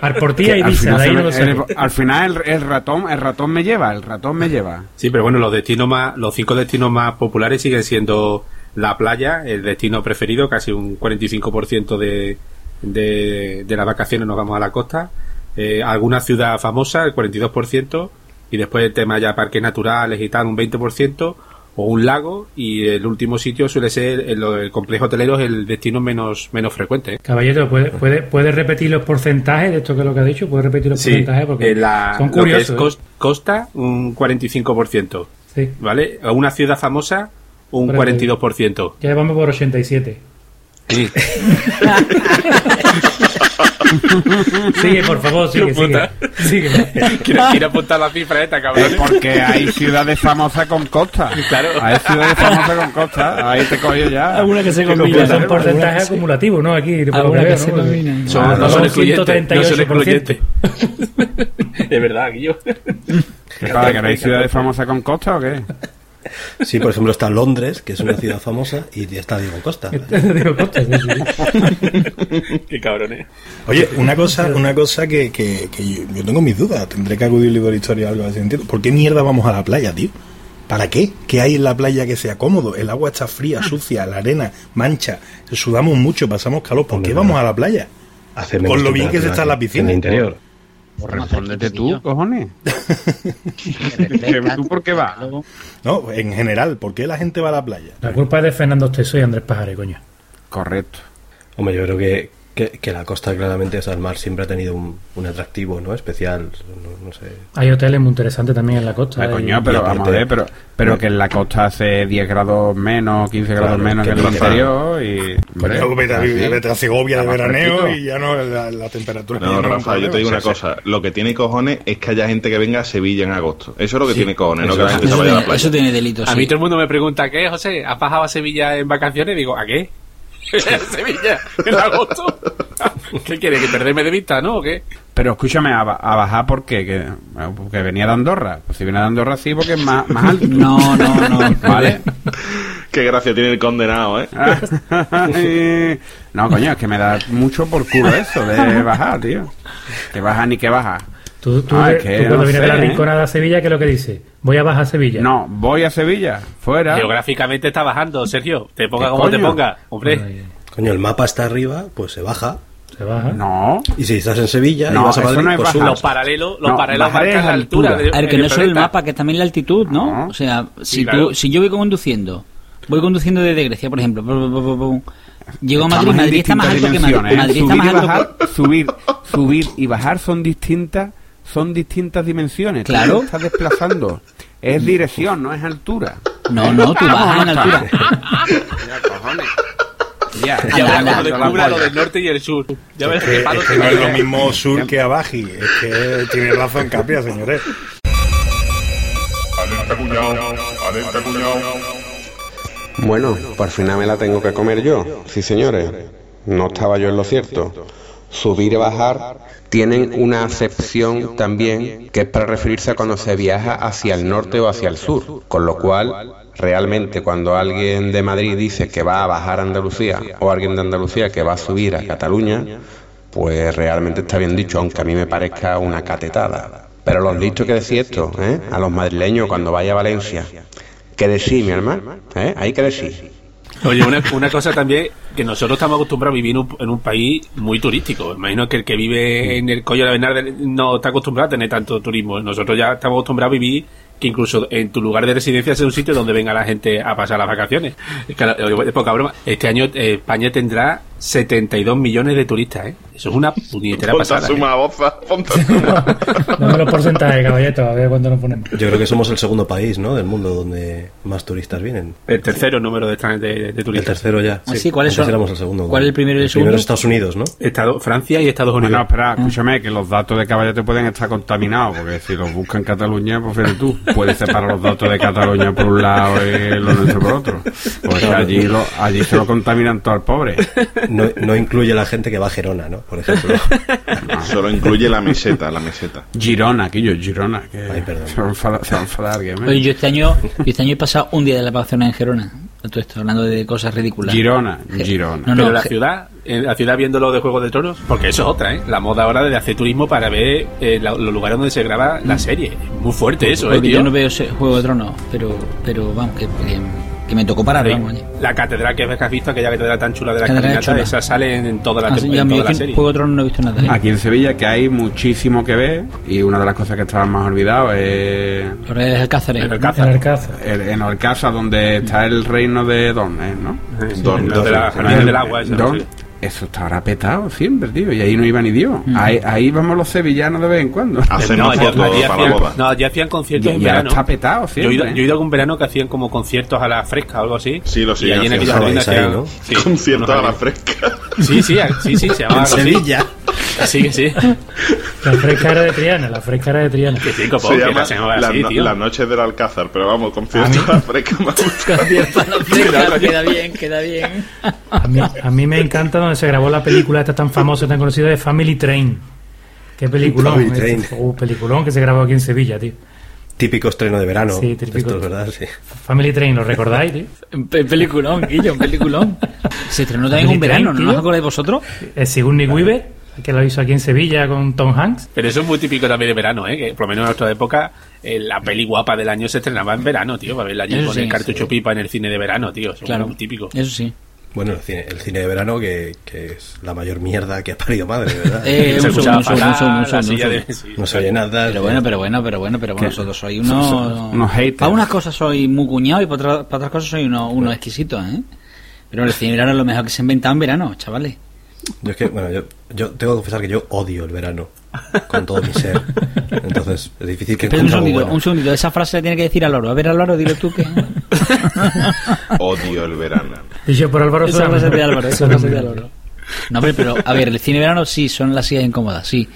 Arportía y Ibiza, de ahí no lo sé. al final el, el ratón, el ratón me lleva, el ratón me lleva. Sí, pero bueno, los destinos más, los cinco destinos más populares siguen siendo la playa, el destino preferido, casi un 45% de, de, de las vacaciones nos vamos a la costa, eh, alguna ciudad famosa, el 42%, y después el tema ya parques naturales y tal, un 20%, o un lago, y el último sitio suele ser el, el complejo hotelero, es el destino menos, menos frecuente. ¿eh? Caballero, ¿puede, puede, puede repetir los porcentajes de esto que es lo que ha dicho? ¿Puede repetir los Sí, porcentajes? Porque la- son lo que curiosos. es ¿eh? cos- costa, un 45%. Sí. ¿Vale? Una ciudad famosa, un Por el- 42%. Ya vamos por 87. Sí. Sigue, por favor, sigue, sigue. puta. sigue. Quiero, quiero apuntar la cifra esta, Es cabrón. porque hay ciudades famosas con costa. Claro. Hay ciudades famosas con costa. Ahí te cojo ya. Alguna que se Pero combina. son porcentajes acumulativos, ¿no? Aquí, por lo que Alguna veo, que se ¿no? combinan. Son, Ah, no son son excluyentes. No son 138%. excluyentes. De verdad, Guillo. ¿Qué pasa, que no hay ciudades famosas con costa o qué? Sí por ejemplo está Londres que es una ciudad famosa y está Diego Costa Digo, costa, sí, sí. Qué cabrones. Oye, una cosa, una cosa que, que, que yo, yo tengo mis dudas. Tendré que acudir al libro de historia o algo así. Entiendo. ¿Por qué mierda vamos a la playa, tío? ¿Para qué? ¿Qué hay en la playa que sea cómodo? El agua está fría, sucia, la arena mancha, sudamos mucho, pasamos calor. ¿Por qué vamos a la playa? Hace Con lo bien que se está en la piscina. en el interior Pues respóndete tú, cojones. ¿Tú por qué vas? No, en general, ¿por qué la gente va a la playa? La culpa es de Fernando Esteso y Andrés Pajares, coño. Correcto. Hombre, yo creo que, Que, que la costa claramente, o sea, el mar siempre ha tenido un, un atractivo, ¿no? Especial, no, no sé. Hay hoteles muy interesantes también en la costa. Ah, y- coño, pero y vamos a aparte- ver, pero, pero que en la costa hace 10 grados menos, 15 grados menos que que en el interior y... hombre, Coño, vete, a, así. vete a Segovia de veraneo fresquito. y ya no la, la temperatura. No, Rafa, yo te digo una cosa. Lo que tiene cojones es que haya gente que venga a Sevilla en agosto. Eso es lo que tiene cojones, no eso que la es- gente se vaya a la tiene, playa. eso tiene delito, A sí. mí todo el mundo me pregunta, ¿qué, José? ¿Has bajado a Sevilla en vacaciones? Digo, ¿a qué? ¿A Sevilla? ¿En agosto? ¿Qué quiere? ¿Que perderme de vista, no? ¿O qué? Pero escúchame, ¿a, ba- a bajar por qué? Que, porque venía de Andorra. Pues si viene de Andorra sí, porque es más, más alto. No, no, no. ¿Vale? Qué gracia tiene el condenado, ¿eh? no, coño, es que me da mucho por culo eso de bajar, tío. Que baja ni que baja. Tú, tú, Ah, de- es que tú cuando no vienes de la ¿eh? rinconada a Sevilla, ¿qué es lo que dice? Voy a bajar a Sevilla. No, voy a Sevilla, fuera. Geográficamente está bajando, Sergio. Te ponga ¿Qué como te ponga. Hombre, Coño, el mapa está arriba, pues se baja. se baja. No, Y si estás en Sevilla No, y vas a Madrid, no es pues los paralelos, los No, paralelos marcan la altura. altura. de- A ver, que no solo el mapa, que es también la altitud, ¿no? No. O sea, si, Sí, claro. tú, si yo voy conduciendo, voy conduciendo desde Grecia, por ejemplo, llego a Madrid, Madrid está más alto que Madrid. ¿eh? Madrid está subir más y alto bajar, que... subir, subir y bajar son distintas, son distintas dimensiones. Claro. te estás desplazando. Es dirección, no es altura. No, no, tú bajas en altura. Ya, cojones. Ya, Ya verás cuando ya, descubra ya, lo ya. del norte y el sur. Ya Es ves que, es que no es lo mismo sur que abaji. Es que tiene razón Capia, señores. Alerta cuñado, alerta cuñado. Bueno, por fin me la tengo que comer yo. Sí, señores. No estaba yo en lo cierto. Subir y bajar tienen una acepción también que es para referirse a cuando se viaja hacia el norte o hacia el sur. Con lo cual, realmente cuando alguien de Madrid dice que va a bajar a Andalucía o alguien de Andalucía que va a subir a Cataluña, pues realmente está bien dicho, aunque a mí me parezca una catetada. Pero los listos que decís esto, ¿eh? A los madrileños cuando vaya a Valencia. Que decís, mi hermano, ¿eh? Hay que decir. Oye, una, cosa también, que nosotros estamos acostumbrados a vivir en un, en un país muy turístico. Imagino que el que vive en el Collo de Bernardo no está acostumbrado a tener tanto turismo. Nosotros ya estamos acostumbrados a vivir que incluso en tu lugar de residencia sea un sitio donde venga la gente a pasar las vacaciones. Es, que, es poca broma. Este año eh, España tendrá 72 millones de turistas, ¿eh? Eso es una puñetera Ponte a pasada. ¿eh? suma, boza, ponte a suma. Dame los porcentajes, caballito, a ver cuándo nos ponemos. Yo creo que somos el segundo país, ¿no? Del mundo donde más turistas vienen. El tercero número de, de El turistas. tercero ya. Ah, sí, ¿cuáles Antes son? éramos el segundo. ¿Cuál es el primero y el El primero segundo? es Estados Unidos, ¿no? Estado, Francia y Estados Unidos. Bueno, espera, escúchame, que los datos de Caballete pueden estar contaminados, porque si los buscan en Cataluña, pues fíjate tú, puedes separar los datos de Cataluña por un lado y los nuestros por otro. Porque allí, lo, allí se lo contaminan todo al pobre. No, no incluye la gente que va a Gerona, ¿no? Por ejemplo. Solo incluye la meseta, la meseta. Girona, aquí yo, Girona, que Ay, perdón. se va a enfadar, se va a enfadar alguien, ¿eh? Oye, yo este año, yo este año he pasado un día de la vacaciones en Gerona. Todo esto, hablando de cosas ridículas. Girona, Girona. No, Pero no, la ciudad, en la ciudad viendo lo de Juego de Tronos, porque eso es otra, ¿eh? La moda ahora de hacer turismo para ver eh, la- los lugares donde se graba la serie. Es muy fuerte eso, ¿eh, tío? yo no veo ese Juego de Tronos, pero, pero vamos, que, que, que me tocó parar, Sí. vamos. La catedral que ves que has visto, aquella catedral tan chula de la Catedral caminata, esa sale en, toda la, Ah, tem- sí, en ya, toda yo la que serie. No he visto nada. ¿eh? Aquí en Sevilla que hay muchísimo que ver y una de las cosas que estaban más olvidados es Los Reyes Alcázares. En el En Alcázar. Alcázar. el- en donde está el reino de Don, ¿eh? ¿no? Sí, Don- Don- de la del agua, esa, Don-. Eso estará petado siempre, tío, y ahí no iba ni Dios. Ahí, ahí vamos los sevillanos de vez en cuando. No, ya, allí hacían, no, allí hacían conciertos Y- en y verano. está petado yo, he ido, siempre. yo he ido a un verano que hacían como conciertos a la fresca o algo así. Sí, lo Y siguen allí en aquella ¿no? sí, Concierto unos a la fresca. Sí, sí, sí, sí, se llamaba En así. Sí, que sí. La fresca era de Triana, la fresca era de Triana. Que sí, copo, Se que la se llamaba la, así, no- tío. la noche del Alcázar, pero vamos, concierto a la fresca me gusta. Concierto a la fresca, queda bien, queda bien. A mí, a mí me encanta donde se grabó la película esta tan famosa, tan conocida de Family Train. Qué peliculón. Family este, Train. uh, peliculón que se grabó aquí en Sevilla, tío. Típico estreno de verano. Sí, típico. Esto es verdad, sí. Family Train, ¿lo recordáis, tío? Peliculón, Guillo, un peliculón. Se estrenó también un verano, Train, ¿no os acordáis vosotros? El Sigourney Weaver, que lo hizo aquí en Sevilla con Tom Hanks. Pero eso es muy típico también de verano, ¿eh? Que por lo menos en nuestra época, eh, la peli guapa del año se estrenaba en verano, tío. Para verla allí Eso con sí, el cartucho sí. pipa en el cine de verano, tío. Eso Claro. es muy típico. Eso sí. Bueno, el cine, el cine de verano que, que es la mayor mierda que ha parido madre, ¿verdad? Eh, se escuchaba. No se oye nada. Pero bueno, pero bueno, pero bueno, pero bueno, vosotros sois unos... Unos haters. Para unas cosas soy muy cuñado y para, otras- para otras cosas soy unos, unos exquisitos, ¿eh? Pero el cine de verano es lo mejor que se ha inventado en verano, chavales. Yo es que, bueno, yo, yo tengo que confesar que yo odio el verano con todo mi ser. Entonces es difícil que Espera un bueno. un segundito. Esa frase la tiene que decir al loro. A ver, Álvaro, dilo tú que. Odio el verano. Dicho por Álvaro Esa frase de Álvaro, esa frase de Álvaro. No, hombre, pero a ver, el cine verano sí, son las sillas incómodas, sí.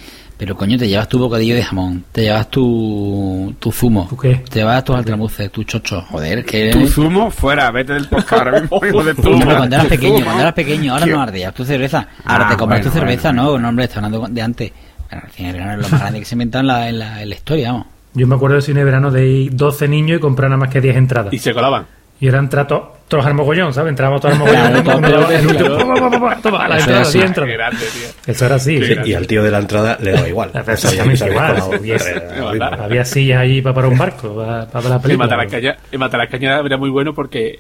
Pero coño, te llevas tu bocadillo de jamón, te llevas tu, tu zumo, ¿Tu qué? te llevas tus altramuces, tu chocho. Joder, que. Tu zumo, fuera, vete del podcast ahora mismo, hijo de No, puta. cuando eras Tu pequeño, zumo. cuando eras pequeño, ahora no ardías tu cerveza. Ahora Ah, te compras tu cerveza, bueno, no, no, hombre, está hablando de antes. Bueno, el cine verano es lo más grande que se inventó en la, en la, en la historia, vamos. Yo me acuerdo del cine de verano de ir 12 niños y comprar nada más que 10 entradas. Y se colaban. Y eran tratos, todos al mogollón, ¿sabes? Entrábamos todos al mogollón. Toma, la Eso entrada, era así. 10 entradas. Qué grande, tío. Eso era así. Sí, y al tío de la entrada le daba igual. Exactamente había sillas ahí para un barco, para, la En película. En Matalascaña era muy bueno porque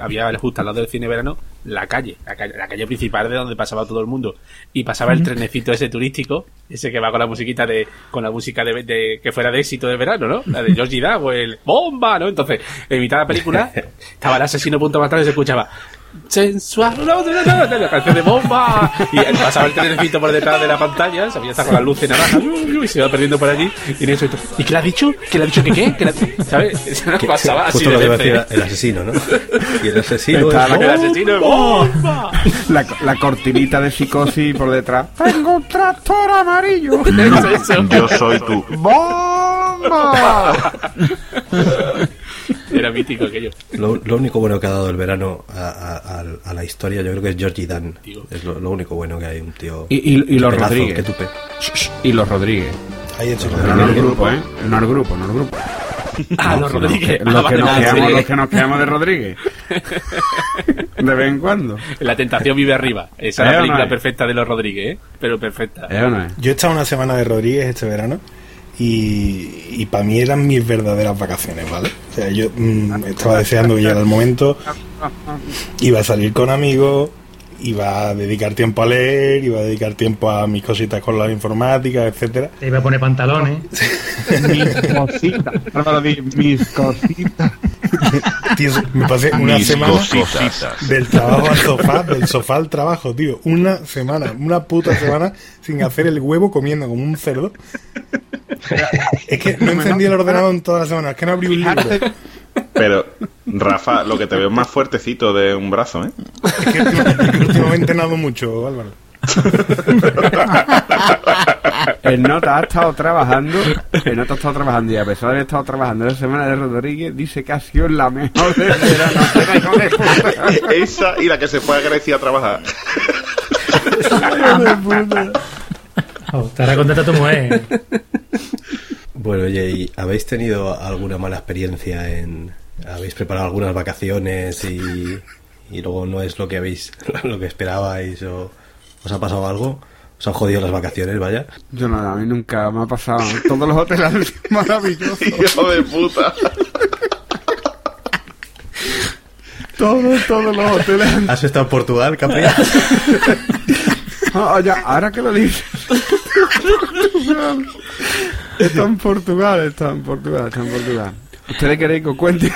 había justo al lado del cine verano la calle, la calle, principal de donde pasaba todo el mundo. Y pasaba el trenecito ese turístico, ese que va con la musiquita de, con la música de, de- que fuera de éxito del verano, ¿no? La de Georgie Da o el bomba, ¿no? Entonces, en mitad de la película, estaba el asesino punto más tarde y se escuchaba sensual, no, no, no, no, no, la canción de bomba y pasaba el trenecito por detrás de la pantalla, se había estado con la luz en naranja y se iba perdiendo por allí y en eso y todo, ¿y qué le ha dicho? ¿qué le ha dicho que qué? ¿Qué le ha- ¿sabes? Se nos Que- pasaba así Justo de lo que iba a veces. decir el asesino, ¿no? Y el asesino la El asesino de bomba La, la cortinita de psicosis por detrás. Tengo un tractor amarillo. Yo soy tú. ¡Bomba! Era mítico aquello. Lo, lo único bueno que ha dado el verano a, a- a- a la historia, yo creo que es Georgie Dan. Digo. Es lo, lo único bueno que hay, un tío. Y, y, y los Rodríguez. que tupe. Y los Rodríguez. Ahí en su Pero no el grupo, ¿eh? No el grupo, no el grupo. Ah, los Rodríguez. que, los que Ah, nos vale, quedamos, los que nos quedamos de Rodríguez. De vez en cuando. La tentación vive arriba. Esa es ¿Eh la no película es? perfecta de los Rodríguez, ¿eh? Pero perfecta. ¿Eh o no es? Yo he estado una semana de Rodríguez este verano y, y para mí eran mis verdaderas vacaciones, ¿vale? O sea, yo mm, estaba deseando que llegara el momento, iba a salir con amigos, iba a dedicar tiempo a leer, iba a dedicar tiempo a mis cositas con la informática, etcétera. Te iba a poner pantalones. Mis cositas. Mis cositas. Tío, me pasé una Mis semana cositas. del trabajo al sofá, del sofá al trabajo, tío. Una semana, una puta semana sin hacer el huevo comiendo como un cerdo. Es que no encendí el ordenador en toda la semana, es que no abrí un libro. Pero, Rafa, lo que te veo es más fuertecito de un brazo, ¿eh? Es que últimamente, es que últimamente nado mucho, Álvaro. El Nota ha estado trabajando, el Nota ha estado trabajando y a pesar de haber estado trabajando la semana de Rodríguez, dice que ha sido la mejor verano. De. Esa y la que se fue a Grecia a trabajar. Oh, estará contenta tu mujer. Bueno, oye, ¿y habéis tenido alguna mala experiencia en... ¿Habéis preparado algunas vacaciones y, y luego no es lo que habéis, lo que esperabais o os ha pasado algo? ¿Os han jodido las vacaciones, vaya? Yo no, a mí nunca me ha pasado. Todos los hoteles maravillosos. Hijo de puta. Todos, todos los hoteles ¿Has estado en Portugal, Capri? Ah, ya, ahora que lo dices. está en Portugal, está en Portugal, está en Portugal. ¿Ustedes queréis que os cuente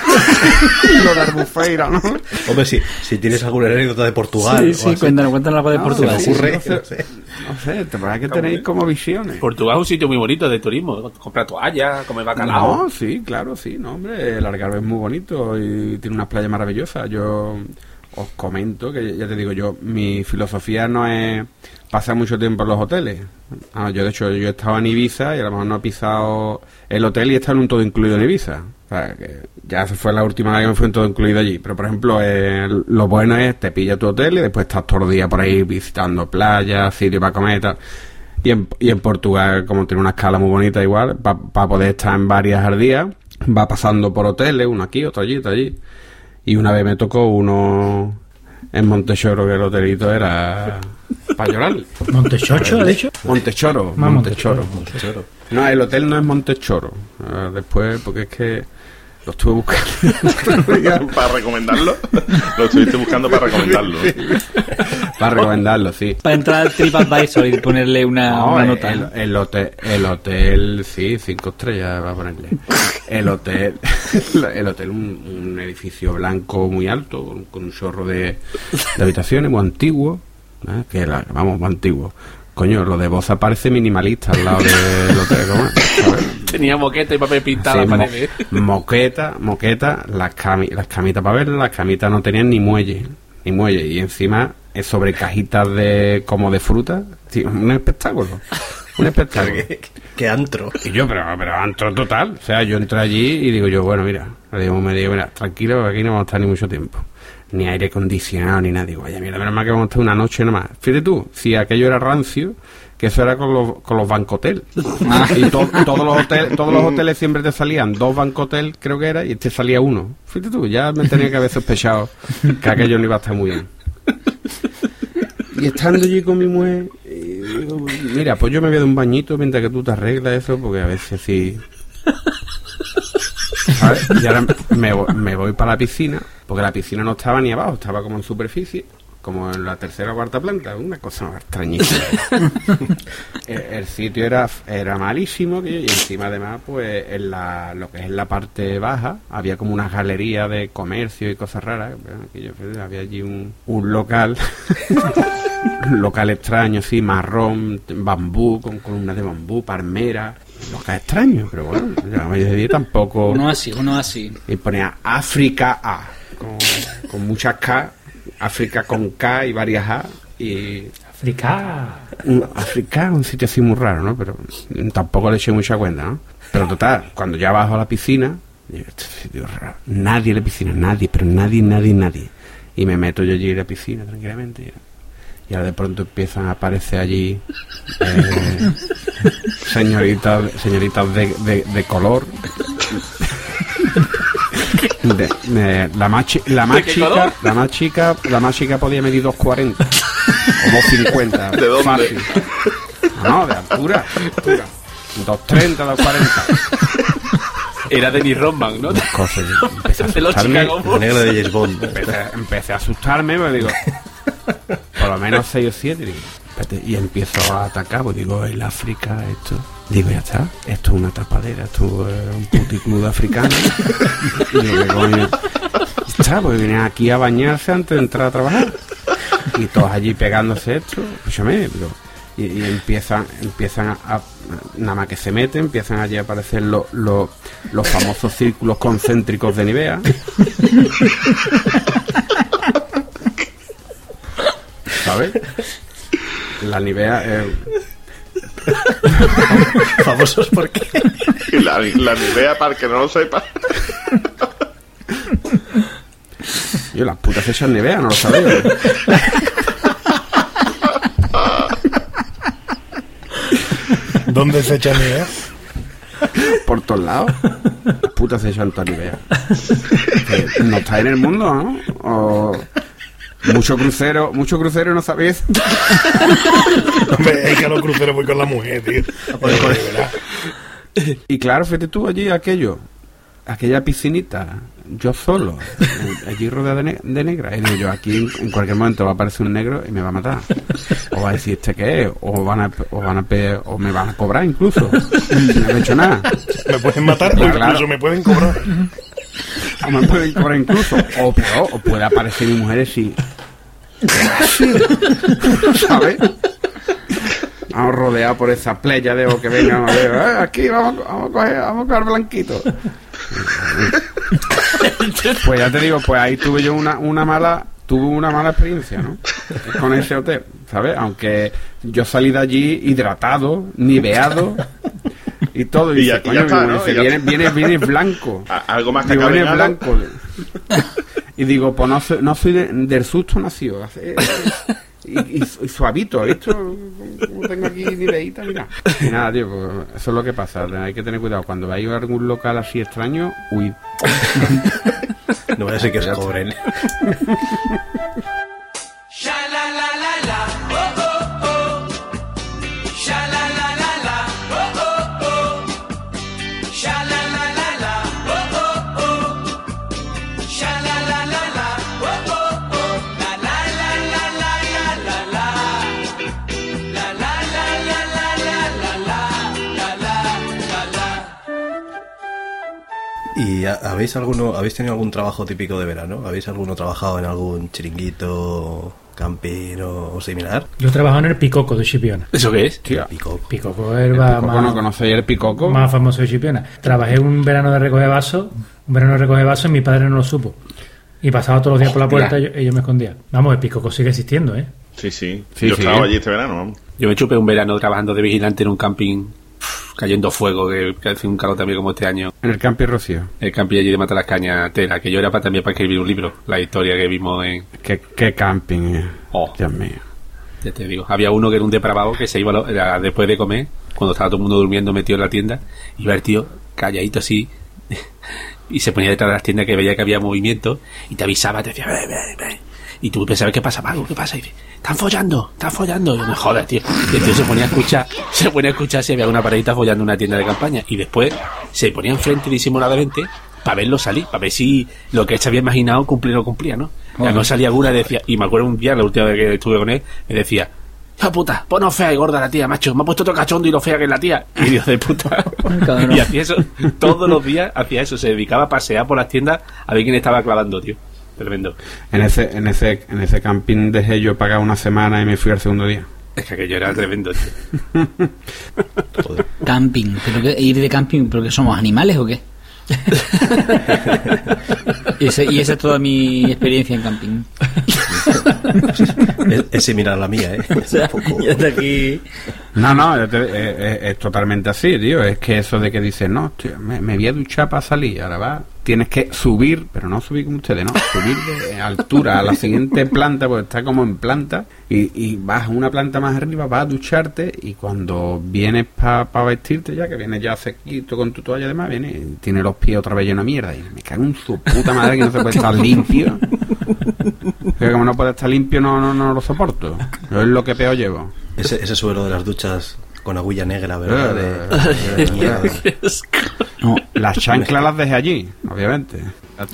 lo de Albufeira, no? Hombre, si, si tienes alguna anécdota de Portugal Sí, sí, cuéntanos, cuéntanos algo de No, Portugal. se sí, me sí. ocurre, no sé. No sé, te parece que tenéis como visiones. Portugal es un sitio muy bonito de turismo. Comprar toallas, comer bacalao. No, sí, claro, sí, no, hombre, el Algarve es muy bonito y tiene unas playas maravillosas. Yo os comento que ya te digo yo, mi filosofía no es pasar mucho tiempo en los hoteles. Ah, yo de hecho yo he estado en Ibiza y a lo mejor no he pisado el hotel y he estado en un todo incluido en Ibiza. O sea, que ya fue la última vez que me fui en todo incluido allí. Pero por ejemplo, eh, lo bueno es te pilla tu hotel y después estás todo el día por ahí visitando playas, sitios para comer y tal. Y en, y en Portugal, como tiene una escala muy bonita igual, para poder estar en varias al va pasando por hoteles, uno aquí, otro allí, otro allí. Y una vez me tocó uno en Montechoro, que el hotelito era para llorar. ¿Montechocho, ha dicho? Montechoro, Montechoro. Montechoro. No, el hotel no es Montechoro. Ah, después, porque es que lo estuve buscando. ¿Para recomendarlo? Lo estuviste buscando para recomendarlo. para recomendarlo, sí. Para entrar al TripAdvisor y ponerle una, No, una el- nota. El, hotel, el hotel, sí, cinco estrellas va a ponerle. El hotel, el hotel, un, un edificio blanco muy alto, con, un chorro de, de habitaciones, muy antiguo. ¿eh? que la, vamos, más antiguo. Coño, lo de Boza parece minimalista al lado del hotel. ¿cómo. Tenía moqueta y papel pintado Sí, la mo- pared. moqueta, moqueta, las, cami- las camitas para ver, las camitas no tenían ni muelle, ni muelle, y encima es sobre cajitas de como de fruta, Sí, un espectáculo, un espectáculo. Qué antro. Y yo, pero, pero antro total, o sea, yo entré allí y digo yo, bueno, mira, le digo, me digo, mira, tranquilo, porque aquí no vamos a estar ni mucho tiempo. Ni aire acondicionado, ni nada. Digo, vaya, mira, menos mal que vamos a estar una noche nomás. Fíjate tú, si aquello era rancio, que eso era con los, con los bancotel. y to- todos, los hoteles, todos los hoteles siempre te salían dos bancotel, creo que era, y te salía uno. Fíjate tú, ya me tenía que haber sospechado que aquello no iba a estar muy bien. Y estando allí con mi mujer, digo, mira, pues yo me voy a dar un bañito mientras que tú te arreglas eso, porque a veces sí. ¿Sabes? Y ahora me, me voy para la piscina, porque la piscina no estaba ni abajo, estaba como en superficie, como en la tercera o cuarta planta, una cosa extrañísima. el, el sitio era, era malísimo, que- y encima además, pues en la, lo que es la parte baja, había como una galería de comercio y cosas raras. que yo- había allí un, un local. un local extraño, sí, marrón, bambú, con columnas de bambú, palmera, local extraño, pero bueno, me decidí tampoco. Uno así, uno así. Y ponía África A, con, con muchas K, África con K y varias A, y África. un, África, un sitio así muy raro, ¿no? Pero tampoco le eché mucha cuenta, ¿no? Pero total, cuando ya bajo a la piscina, digo, este sitio es raro. Nadie en la piscina, nadie, pero nadie, nadie, nadie. Y me meto yo allí en la piscina tranquilamente. Y ahora de pronto empiezan a aparecer allí eh, señoritas, señoritas de, de- de color. De- de- la más, chi- la más ¿De qué chica, color? la más chica, la más chica podía medir 2.40 o 2.50. ¿De dónde? Fácil. No, de altura. altura. 2.30, 2.40. Era Denis Rodman, ¿no? Cosas. Empecé a De los asustarme. Chicago Bulls. Negro de James Bond. Empecé, empecé a asustarme, pues digo, por lo menos 6 o 7. Digo, y empiezo a atacar, pues digo, el África, esto. Digo, ya está, esto es una tapadera, esto es un puticlub africano. y digo, ¿qué coño? Está, pues vienen aquí a bañarse antes de entrar a trabajar. Y todos allí pegándose esto, escúchame, pero- y, empiezan, empiezan a, nada más que se meten, empiezan allí a aparecer los- los famosos círculos concéntricos de Nivea. ¿Sabes? La Nivea eh, Famosos porque. La, la Nivea, para el que no lo sepa. Yo, las putas echan Nivea, no lo sabía. ¿Dónde se echa ni idea? Por todos lados. Las putas echan toda Nivea. Que no está en el mundo, ¿no? O mucho crucero, mucho crucero no sabéis. Hombre, es que a los cruceros voy con la mujer, tío. Y claro, fíjate tú allí aquello, aquella piscinita, yo solo, allí rodeado de, ne- de negra. Y digo yo, aquí en, en cualquier momento va a aparecer un negro y me va a matar. O va a decir, ¿este qué es? O, van a, o, van a pe- o me van a cobrar incluso. No he hecho nada. Me pueden matar o Claro, incluso me pueden cobrar. O me pueden cobrar incluso. O peor, o puede aparecer mi mujer y ¿Sabes? Vamos rodeados por esa playa de que vengan "Eh, aquí vamos, vamos a coger, vamos a coger blanquito. Pues ya te digo, pues ahí tuve yo una, una mala, tuve una mala experiencia, ¿no? Con ese hotel, ¿sabes? Aunque yo salí de allí hidratado, niveado y todo. Y dice, y ya "Coño, está, ¿no? dice, Y ya viene, está". viene, viene blanco. A- Algo más que Digo, viene blanco. Y digo, pues no soy, no soy de- del susto nacido. hace- Y, y, y suavito, ¿visto? Como tengo aquí niveita, mira. Y nada, tío, pues eso es lo que pasa. Hay que tener cuidado. Cuando vais a algún local así extraño, huid. No voy a ser que os cobren. ¿Y ha- habéis alguno, habéis tenido algún trabajo típico de verano? ¿Habéis alguno trabajado en algún chiringuito camping o, similar. Yo trabajo en el Picoco de Chipiona. ¿Eso qué es? Tío, Picoco. Picoco el el picoco, más, ¿no conocéis el picoco? más famoso de Chipiona. Trabajé un verano de recoger vasos, un verano de recoger vasos y mi padre no lo supo. Y pasaba todos los días por la puerta y yo, y yo me escondía. Vamos, el Picoco sigue existiendo, ¿eh? Sí, sí. Sí, Yo sí. estaba allí este verano, vamos. Yo me chupé un verano trabajando de vigilante en un camping, cayendo fuego, que, que hace un calor también como este año. En el camping Rocío. El camping allí de Matalascaña, tela, que yo era para, también para escribir un libro, la historia que vimos en... ¿Qué, qué camping? Oh. Dios mío. Ya te digo, había uno que era un depravado que se iba lo- era después de comer, cuando estaba todo el mundo durmiendo metido en la tienda, iba el tío calladito así y se ponía detrás de las tiendas que veía que había movimiento y te avisaba, te decía, "Ven, ven, ven". Y tú pensabas, ¿qué pasa, algo ¿Qué pasa? Y dice, están follando, están follando. Y yo, me jodas, tío. Y el tío se ponía a escuchar, se ponía a escuchar si había una pareja follando en una tienda de campaña. Y después se ponía enfrente disimuladamente para verlo salir, para ver si lo que él se había imaginado cumplía o no cumplía, ¿no? Y no salía alguna y decía, y me acuerdo un día, la última vez que estuve con él, me decía, ¡Hija puta! No fea y gorda la tía, macho. Me ha puesto otro cachondo y lo fea que es la tía. Y Dios de puta. Y hacía eso todos los días, hacía eso. Se dedicaba a pasear por las tiendas a ver quién estaba clavando, tío. Tremendo. En ese, en ese, en ese camping dejé yo pagar una semana y me fui al segundo día. Es que aquello era tremendo, tío. Camping. ¿Pero qué? ¿Ir de camping? ¿Pero que somos animales o qué? y, ese- y esa es toda mi experiencia en camping. Es, es similar a la mía, ¿eh? O sea, poco- aquí. No, no, yo te- eh, eh, es, totalmente así, tío. Es que eso de que dices, no, tío, me, me voy a duchar para salir. Ahora va, tienes que subir, pero no subir como ustedes, no, subir de altura a la siguiente planta, porque está como en planta, y, y vas a una planta más arriba, vas a ducharte, y cuando vienes para vestirte ya, que vienes ya sequito con tu toalla y demás, vienes, y tiene los pies otra vez llenos de mierda. Y me cago en su puta madre que no se puede estar limpio. Que como no puede estar limpio, no, no, no lo soporto. Yo es lo que peor llevo. Ese, ese suelo de las duchas con agulla negra, ¿verdad? De- de mierda. No, Las chanclas las dejé allí, obviamente.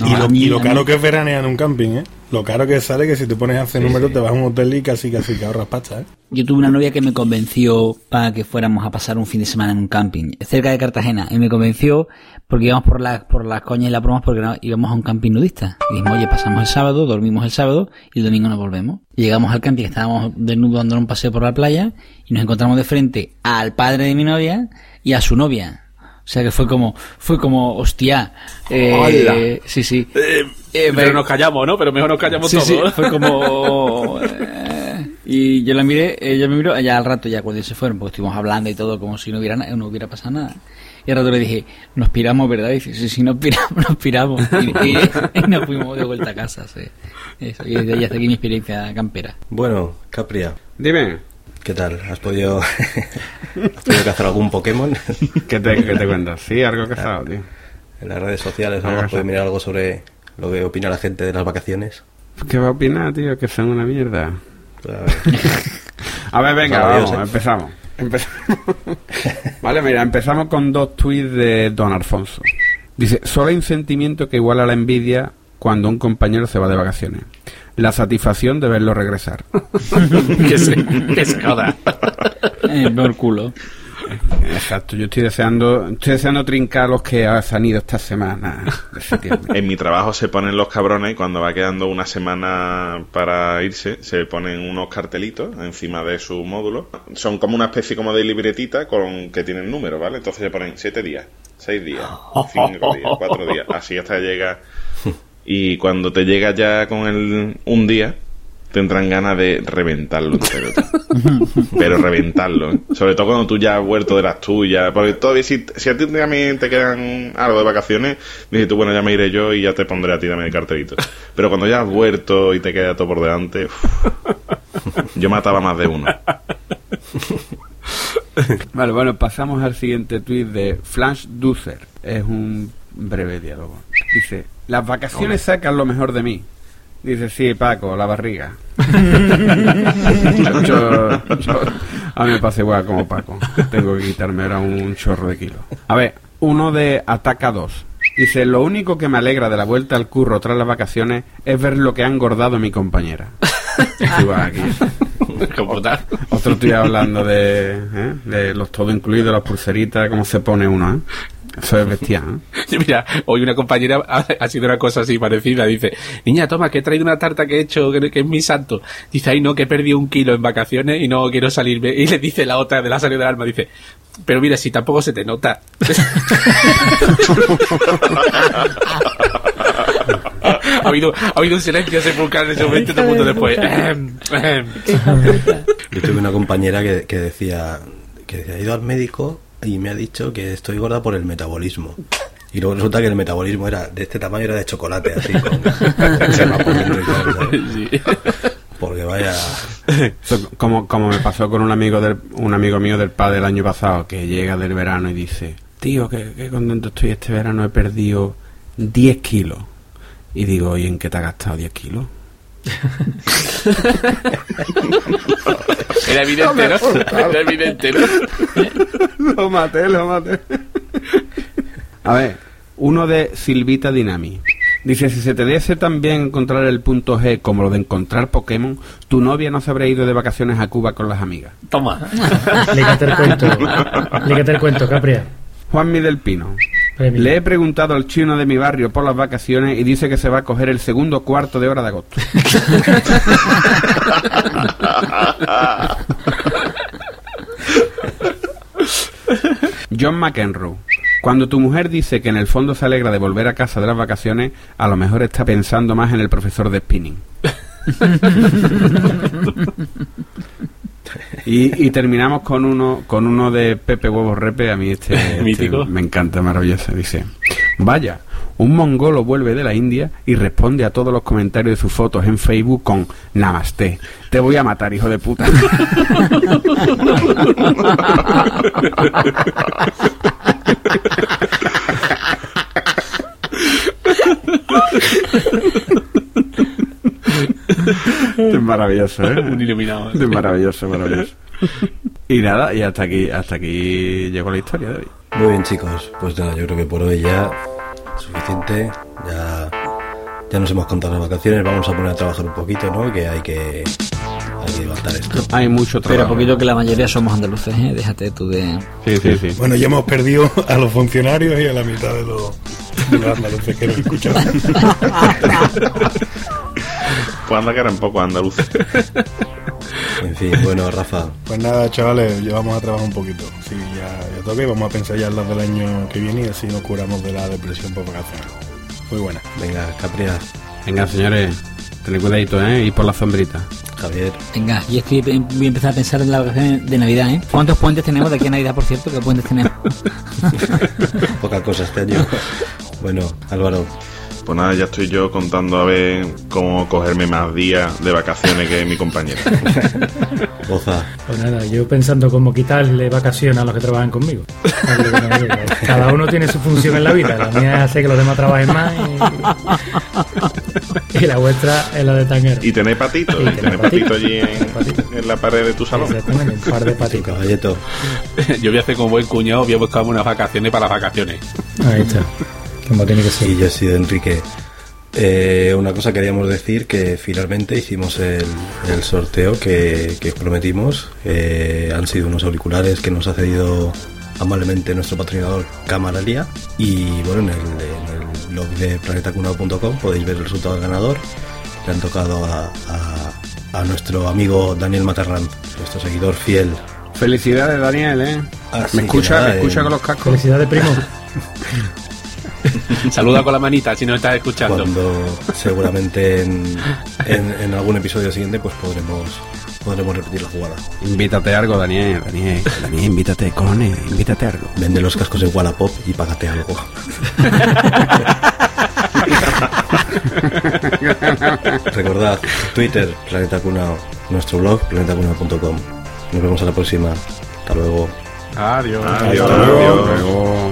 Y lo, y lo caro que es veranear en un camping, ¿eh? Lo caro que sale que si te pones a hacer números te vas a un hotel y casi casi que ahorras pasta, ¿eh? Yo tuve una novia que me convenció para que fuéramos a pasar un fin de semana en un camping cerca de Cartagena y me convenció porque íbamos por las por las coñas y las bromas porque íbamos a un camping nudista. Y dijimos, oye, pasamos el sábado, dormimos el sábado y el domingo nos volvemos. Y llegamos al camping, estábamos desnudos dando un paseo por la playa y nos encontramos de frente al padre de mi novia y a su novia. O sea que fue como, fue como, hostia. Eh, sí, sí. Eh, Eh, pero me- nos callamos, ¿no? Pero mejor nos callamos Sí, todos. sí, fue como... eh, y yo la miré, ella me miró, ya al rato, ya cuando se fueron, porque estuvimos hablando y todo como si no hubiera, no hubiera pasado nada. Y al rato le dije, nos piramos, ¿verdad? Y dice, sí, sí, nos piramos, nos piramos. Y, y- y nos fuimos de vuelta a casa, sí. Eso, y desde ahí hasta aquí mi experiencia campera. Bueno, Capria, Dime, ¿qué tal? ¿Has podido, ¿has podido cazar algún Pokémon? ¿qué te, qué te cuentas? Sí, algo que estado, tío. en las redes sociales, ¿no? ¿Has sí. podido mirar algo sobre lo que opina la gente de las vacaciones? ¿Qué va a opinar, tío? Que son una mierda. A ver. A ver, venga, vamos, ¿eh? empezamos. Empezamos. vale, mira, empezamos con dos tweets de Don Alfonso. Dice, solo hay un sentimiento que iguala la envidia cuando un compañero se va de vacaciones. La satisfacción de verlo regresar. que se, que se joda. Eh, por culo. Exacto, yo estoy deseando, estoy deseando trincar a los que se han ido esta semana. En mi trabajo se ponen los cabrones y cuando va quedando una semana para irse, se ponen unos cartelitos encima de su módulo. Son como una especie como de libretita con que tienen números, ¿vale? Entonces se ponen siete días, seis días, cinco días, cuatro días, así hasta que llega. Y cuando te llega ya con el un día, tendrán ganas de reventarlo entero. Pero reventarlo, ¿eh? Sobre todo cuando tú ya has vuelto de las tuyas. Porque todavía, si, si a ti también te quedan algo de vacaciones, dices tú, bueno, ya me iré yo y ya te pondré a ti también el cartelito. Pero cuando ya has vuelto y te queda todo por delante, yo mataba más de uno. Vale, bueno, pasamos al siguiente tweet de Flash Ducer. Es un breve diálogo. Dice, las vacaciones sacan lo mejor de mí. Dice, sí, Paco, la barriga. Yo- yo- a mí me pasa igual como Paco. Tengo que quitarme ahora un chorro de kilos. A ver, uno de Ataca 2. Dice, lo único que me alegra de la vuelta al curro tras las vacaciones es ver lo que ha engordado mi compañera. Aquí. Otro estoy hablando de, ¿eh? de los todo incluidos, las pulseritas, cómo se pone uno, ¿eh? Eso es bestial. ¿eh? Mira, hoy una compañera ha, ha sido una cosa así parecida. Dice, niña, toma, que he traído una tarta que he hecho, que, que es mi santo. Dice, ay no, que he perdido un kilo en vacaciones y no quiero salirme. Y le dice la otra de la salida del alma, dice, pero mira, si tampoco se te nota. ha, habido, ha habido un silencio sepulcral en ese momento y todo el mundo después. Yo tuve una compañera que, que decía que decía, he ido al médico y me ha dicho que estoy gorda por el metabolismo. Y luego resulta que el metabolismo era de este tamaño, era de chocolate, así, con crema por dentro y tal, ¿sabes? Sí. Porque vaya... Como, como me pasó con un amigo del, un amigo mío del padre el año pasado, que llega del verano y dice, tío, que, que contento estoy este verano, he perdido 10 kilos. Y digo, ¿y en qué te has gastado 10 kilos? Era evidente, ¿no? Era evidente, ¿no? lo maté, lo maté. A ver, uno de Silvita Dinami. Dice, si se te diese tan bien encontrar el punto G como lo de encontrar Pokémon, tu novia no se habría ido de vacaciones a Cuba con las amigas. Toma. Lígate el cuento. Lígate el cuento, Capria. Juanmi del Pino. Premio. Le he preguntado al chino de mi barrio por las vacaciones y dice que se va a coger el segundo cuarto de hora de agosto. John McEnroe. Cuando tu mujer dice que en el fondo se alegra de volver a casa de las vacaciones, a lo mejor está pensando más en el profesor de spinning. Y, y terminamos con uno con uno de Pepe Huevos Repe. A mí este, este Mítico. me encanta, maravilloso. Dice: Vaya, un mongolo vuelve de la India y responde a todos los comentarios de sus fotos en Facebook con Namaste. Te voy a matar, hijo de puta. es maravilloso, ¿eh? Un iluminado. Es maravilloso, maravilloso. Y nada, y hasta aquí, hasta aquí llegó la historia de hoy. Muy bien, chicos. Pues nada, yo creo que por hoy ya suficiente. Ya, ya nos hemos contado las vacaciones. Vamos a poner a trabajar un poquito, ¿no? Que hay que, hay que levantar esto. Hay mucho Pero trabajo. poquito que la mayoría somos andaluces, ¿eh? Déjate tú de... Sí, sí, sí. Bueno, ya hemos perdido a los funcionarios y a la mitad de los, de los andaluces que nos escuchan. Pues anda que eran pocos andaluces. En fin, bueno, Rafa, Pues nada, chavales, ya vamos a trabajar un poquito. Sí, ya, ya toque. Vamos a pensar ya en las del año que viene y así nos curamos de la depresión por vacaciones. Muy buena. venga, Capria, Venga, señores, tened cuidadito, ¿eh? Y por la sombrita. Javier, Venga, y es que voy a empezar a pensar en las vacaciones de Navidad, ¿eh? ¿Cuántos puentes tenemos de aquí a Navidad, por cierto? ¿Qué puentes tenemos? poca cosa este año. Bueno, Álvaro, Pues nada, ya estoy yo contando a ver cómo cogerme más días de vacaciones que mi compañera. Goza, Pues nada, yo pensando cómo quitarle vacaciones a los que trabajan conmigo. Cada uno tiene su función en la vida. La mía es hacer que los demás trabajen más y, y la vuestra es la de tanguero. Y tenéis patito, Y tenéis patito. patito allí en, Patito. en la pared de tu salón. Exactamente, un par de patitos. Caballeto, Yo voy a hacer como buen cuñado, voy a buscarme unas vacaciones para las vacaciones. Ahí está. Como tiene que ser. y yo he sido Enrique. Eh, una cosa queríamos decir que finalmente hicimos el, el sorteo que, que prometimos. Eh, han sido unos auriculares que nos ha cedido amablemente nuestro patrocinador Camaralia. Y bueno, en el, en el blog de planetacunado.com podéis ver el resultado del ganador. Le han tocado a, a- a nuestro amigo Daniel Matarrán, nuestro seguidor fiel. Felicidades, Daniel, ¿eh? Así me escucha, nada, me escucha eh, con los cascos. Felicidades, primo. Saluda con la manita si no estás escuchando. cuando seguramente en, en- en algún episodio siguiente pues podremos podremos repetir la jugada. Invítate algo, Daniel, Daniel. Daniel, invítate, cojones, invítate algo. Vende los cascos en Wallapop y págate algo. Recordad, Twitter, Planeta Cunao, nuestro blog, planetacunao.com. Nos vemos a la próxima. Hasta luego. Adiós. Adiós. Hasta luego.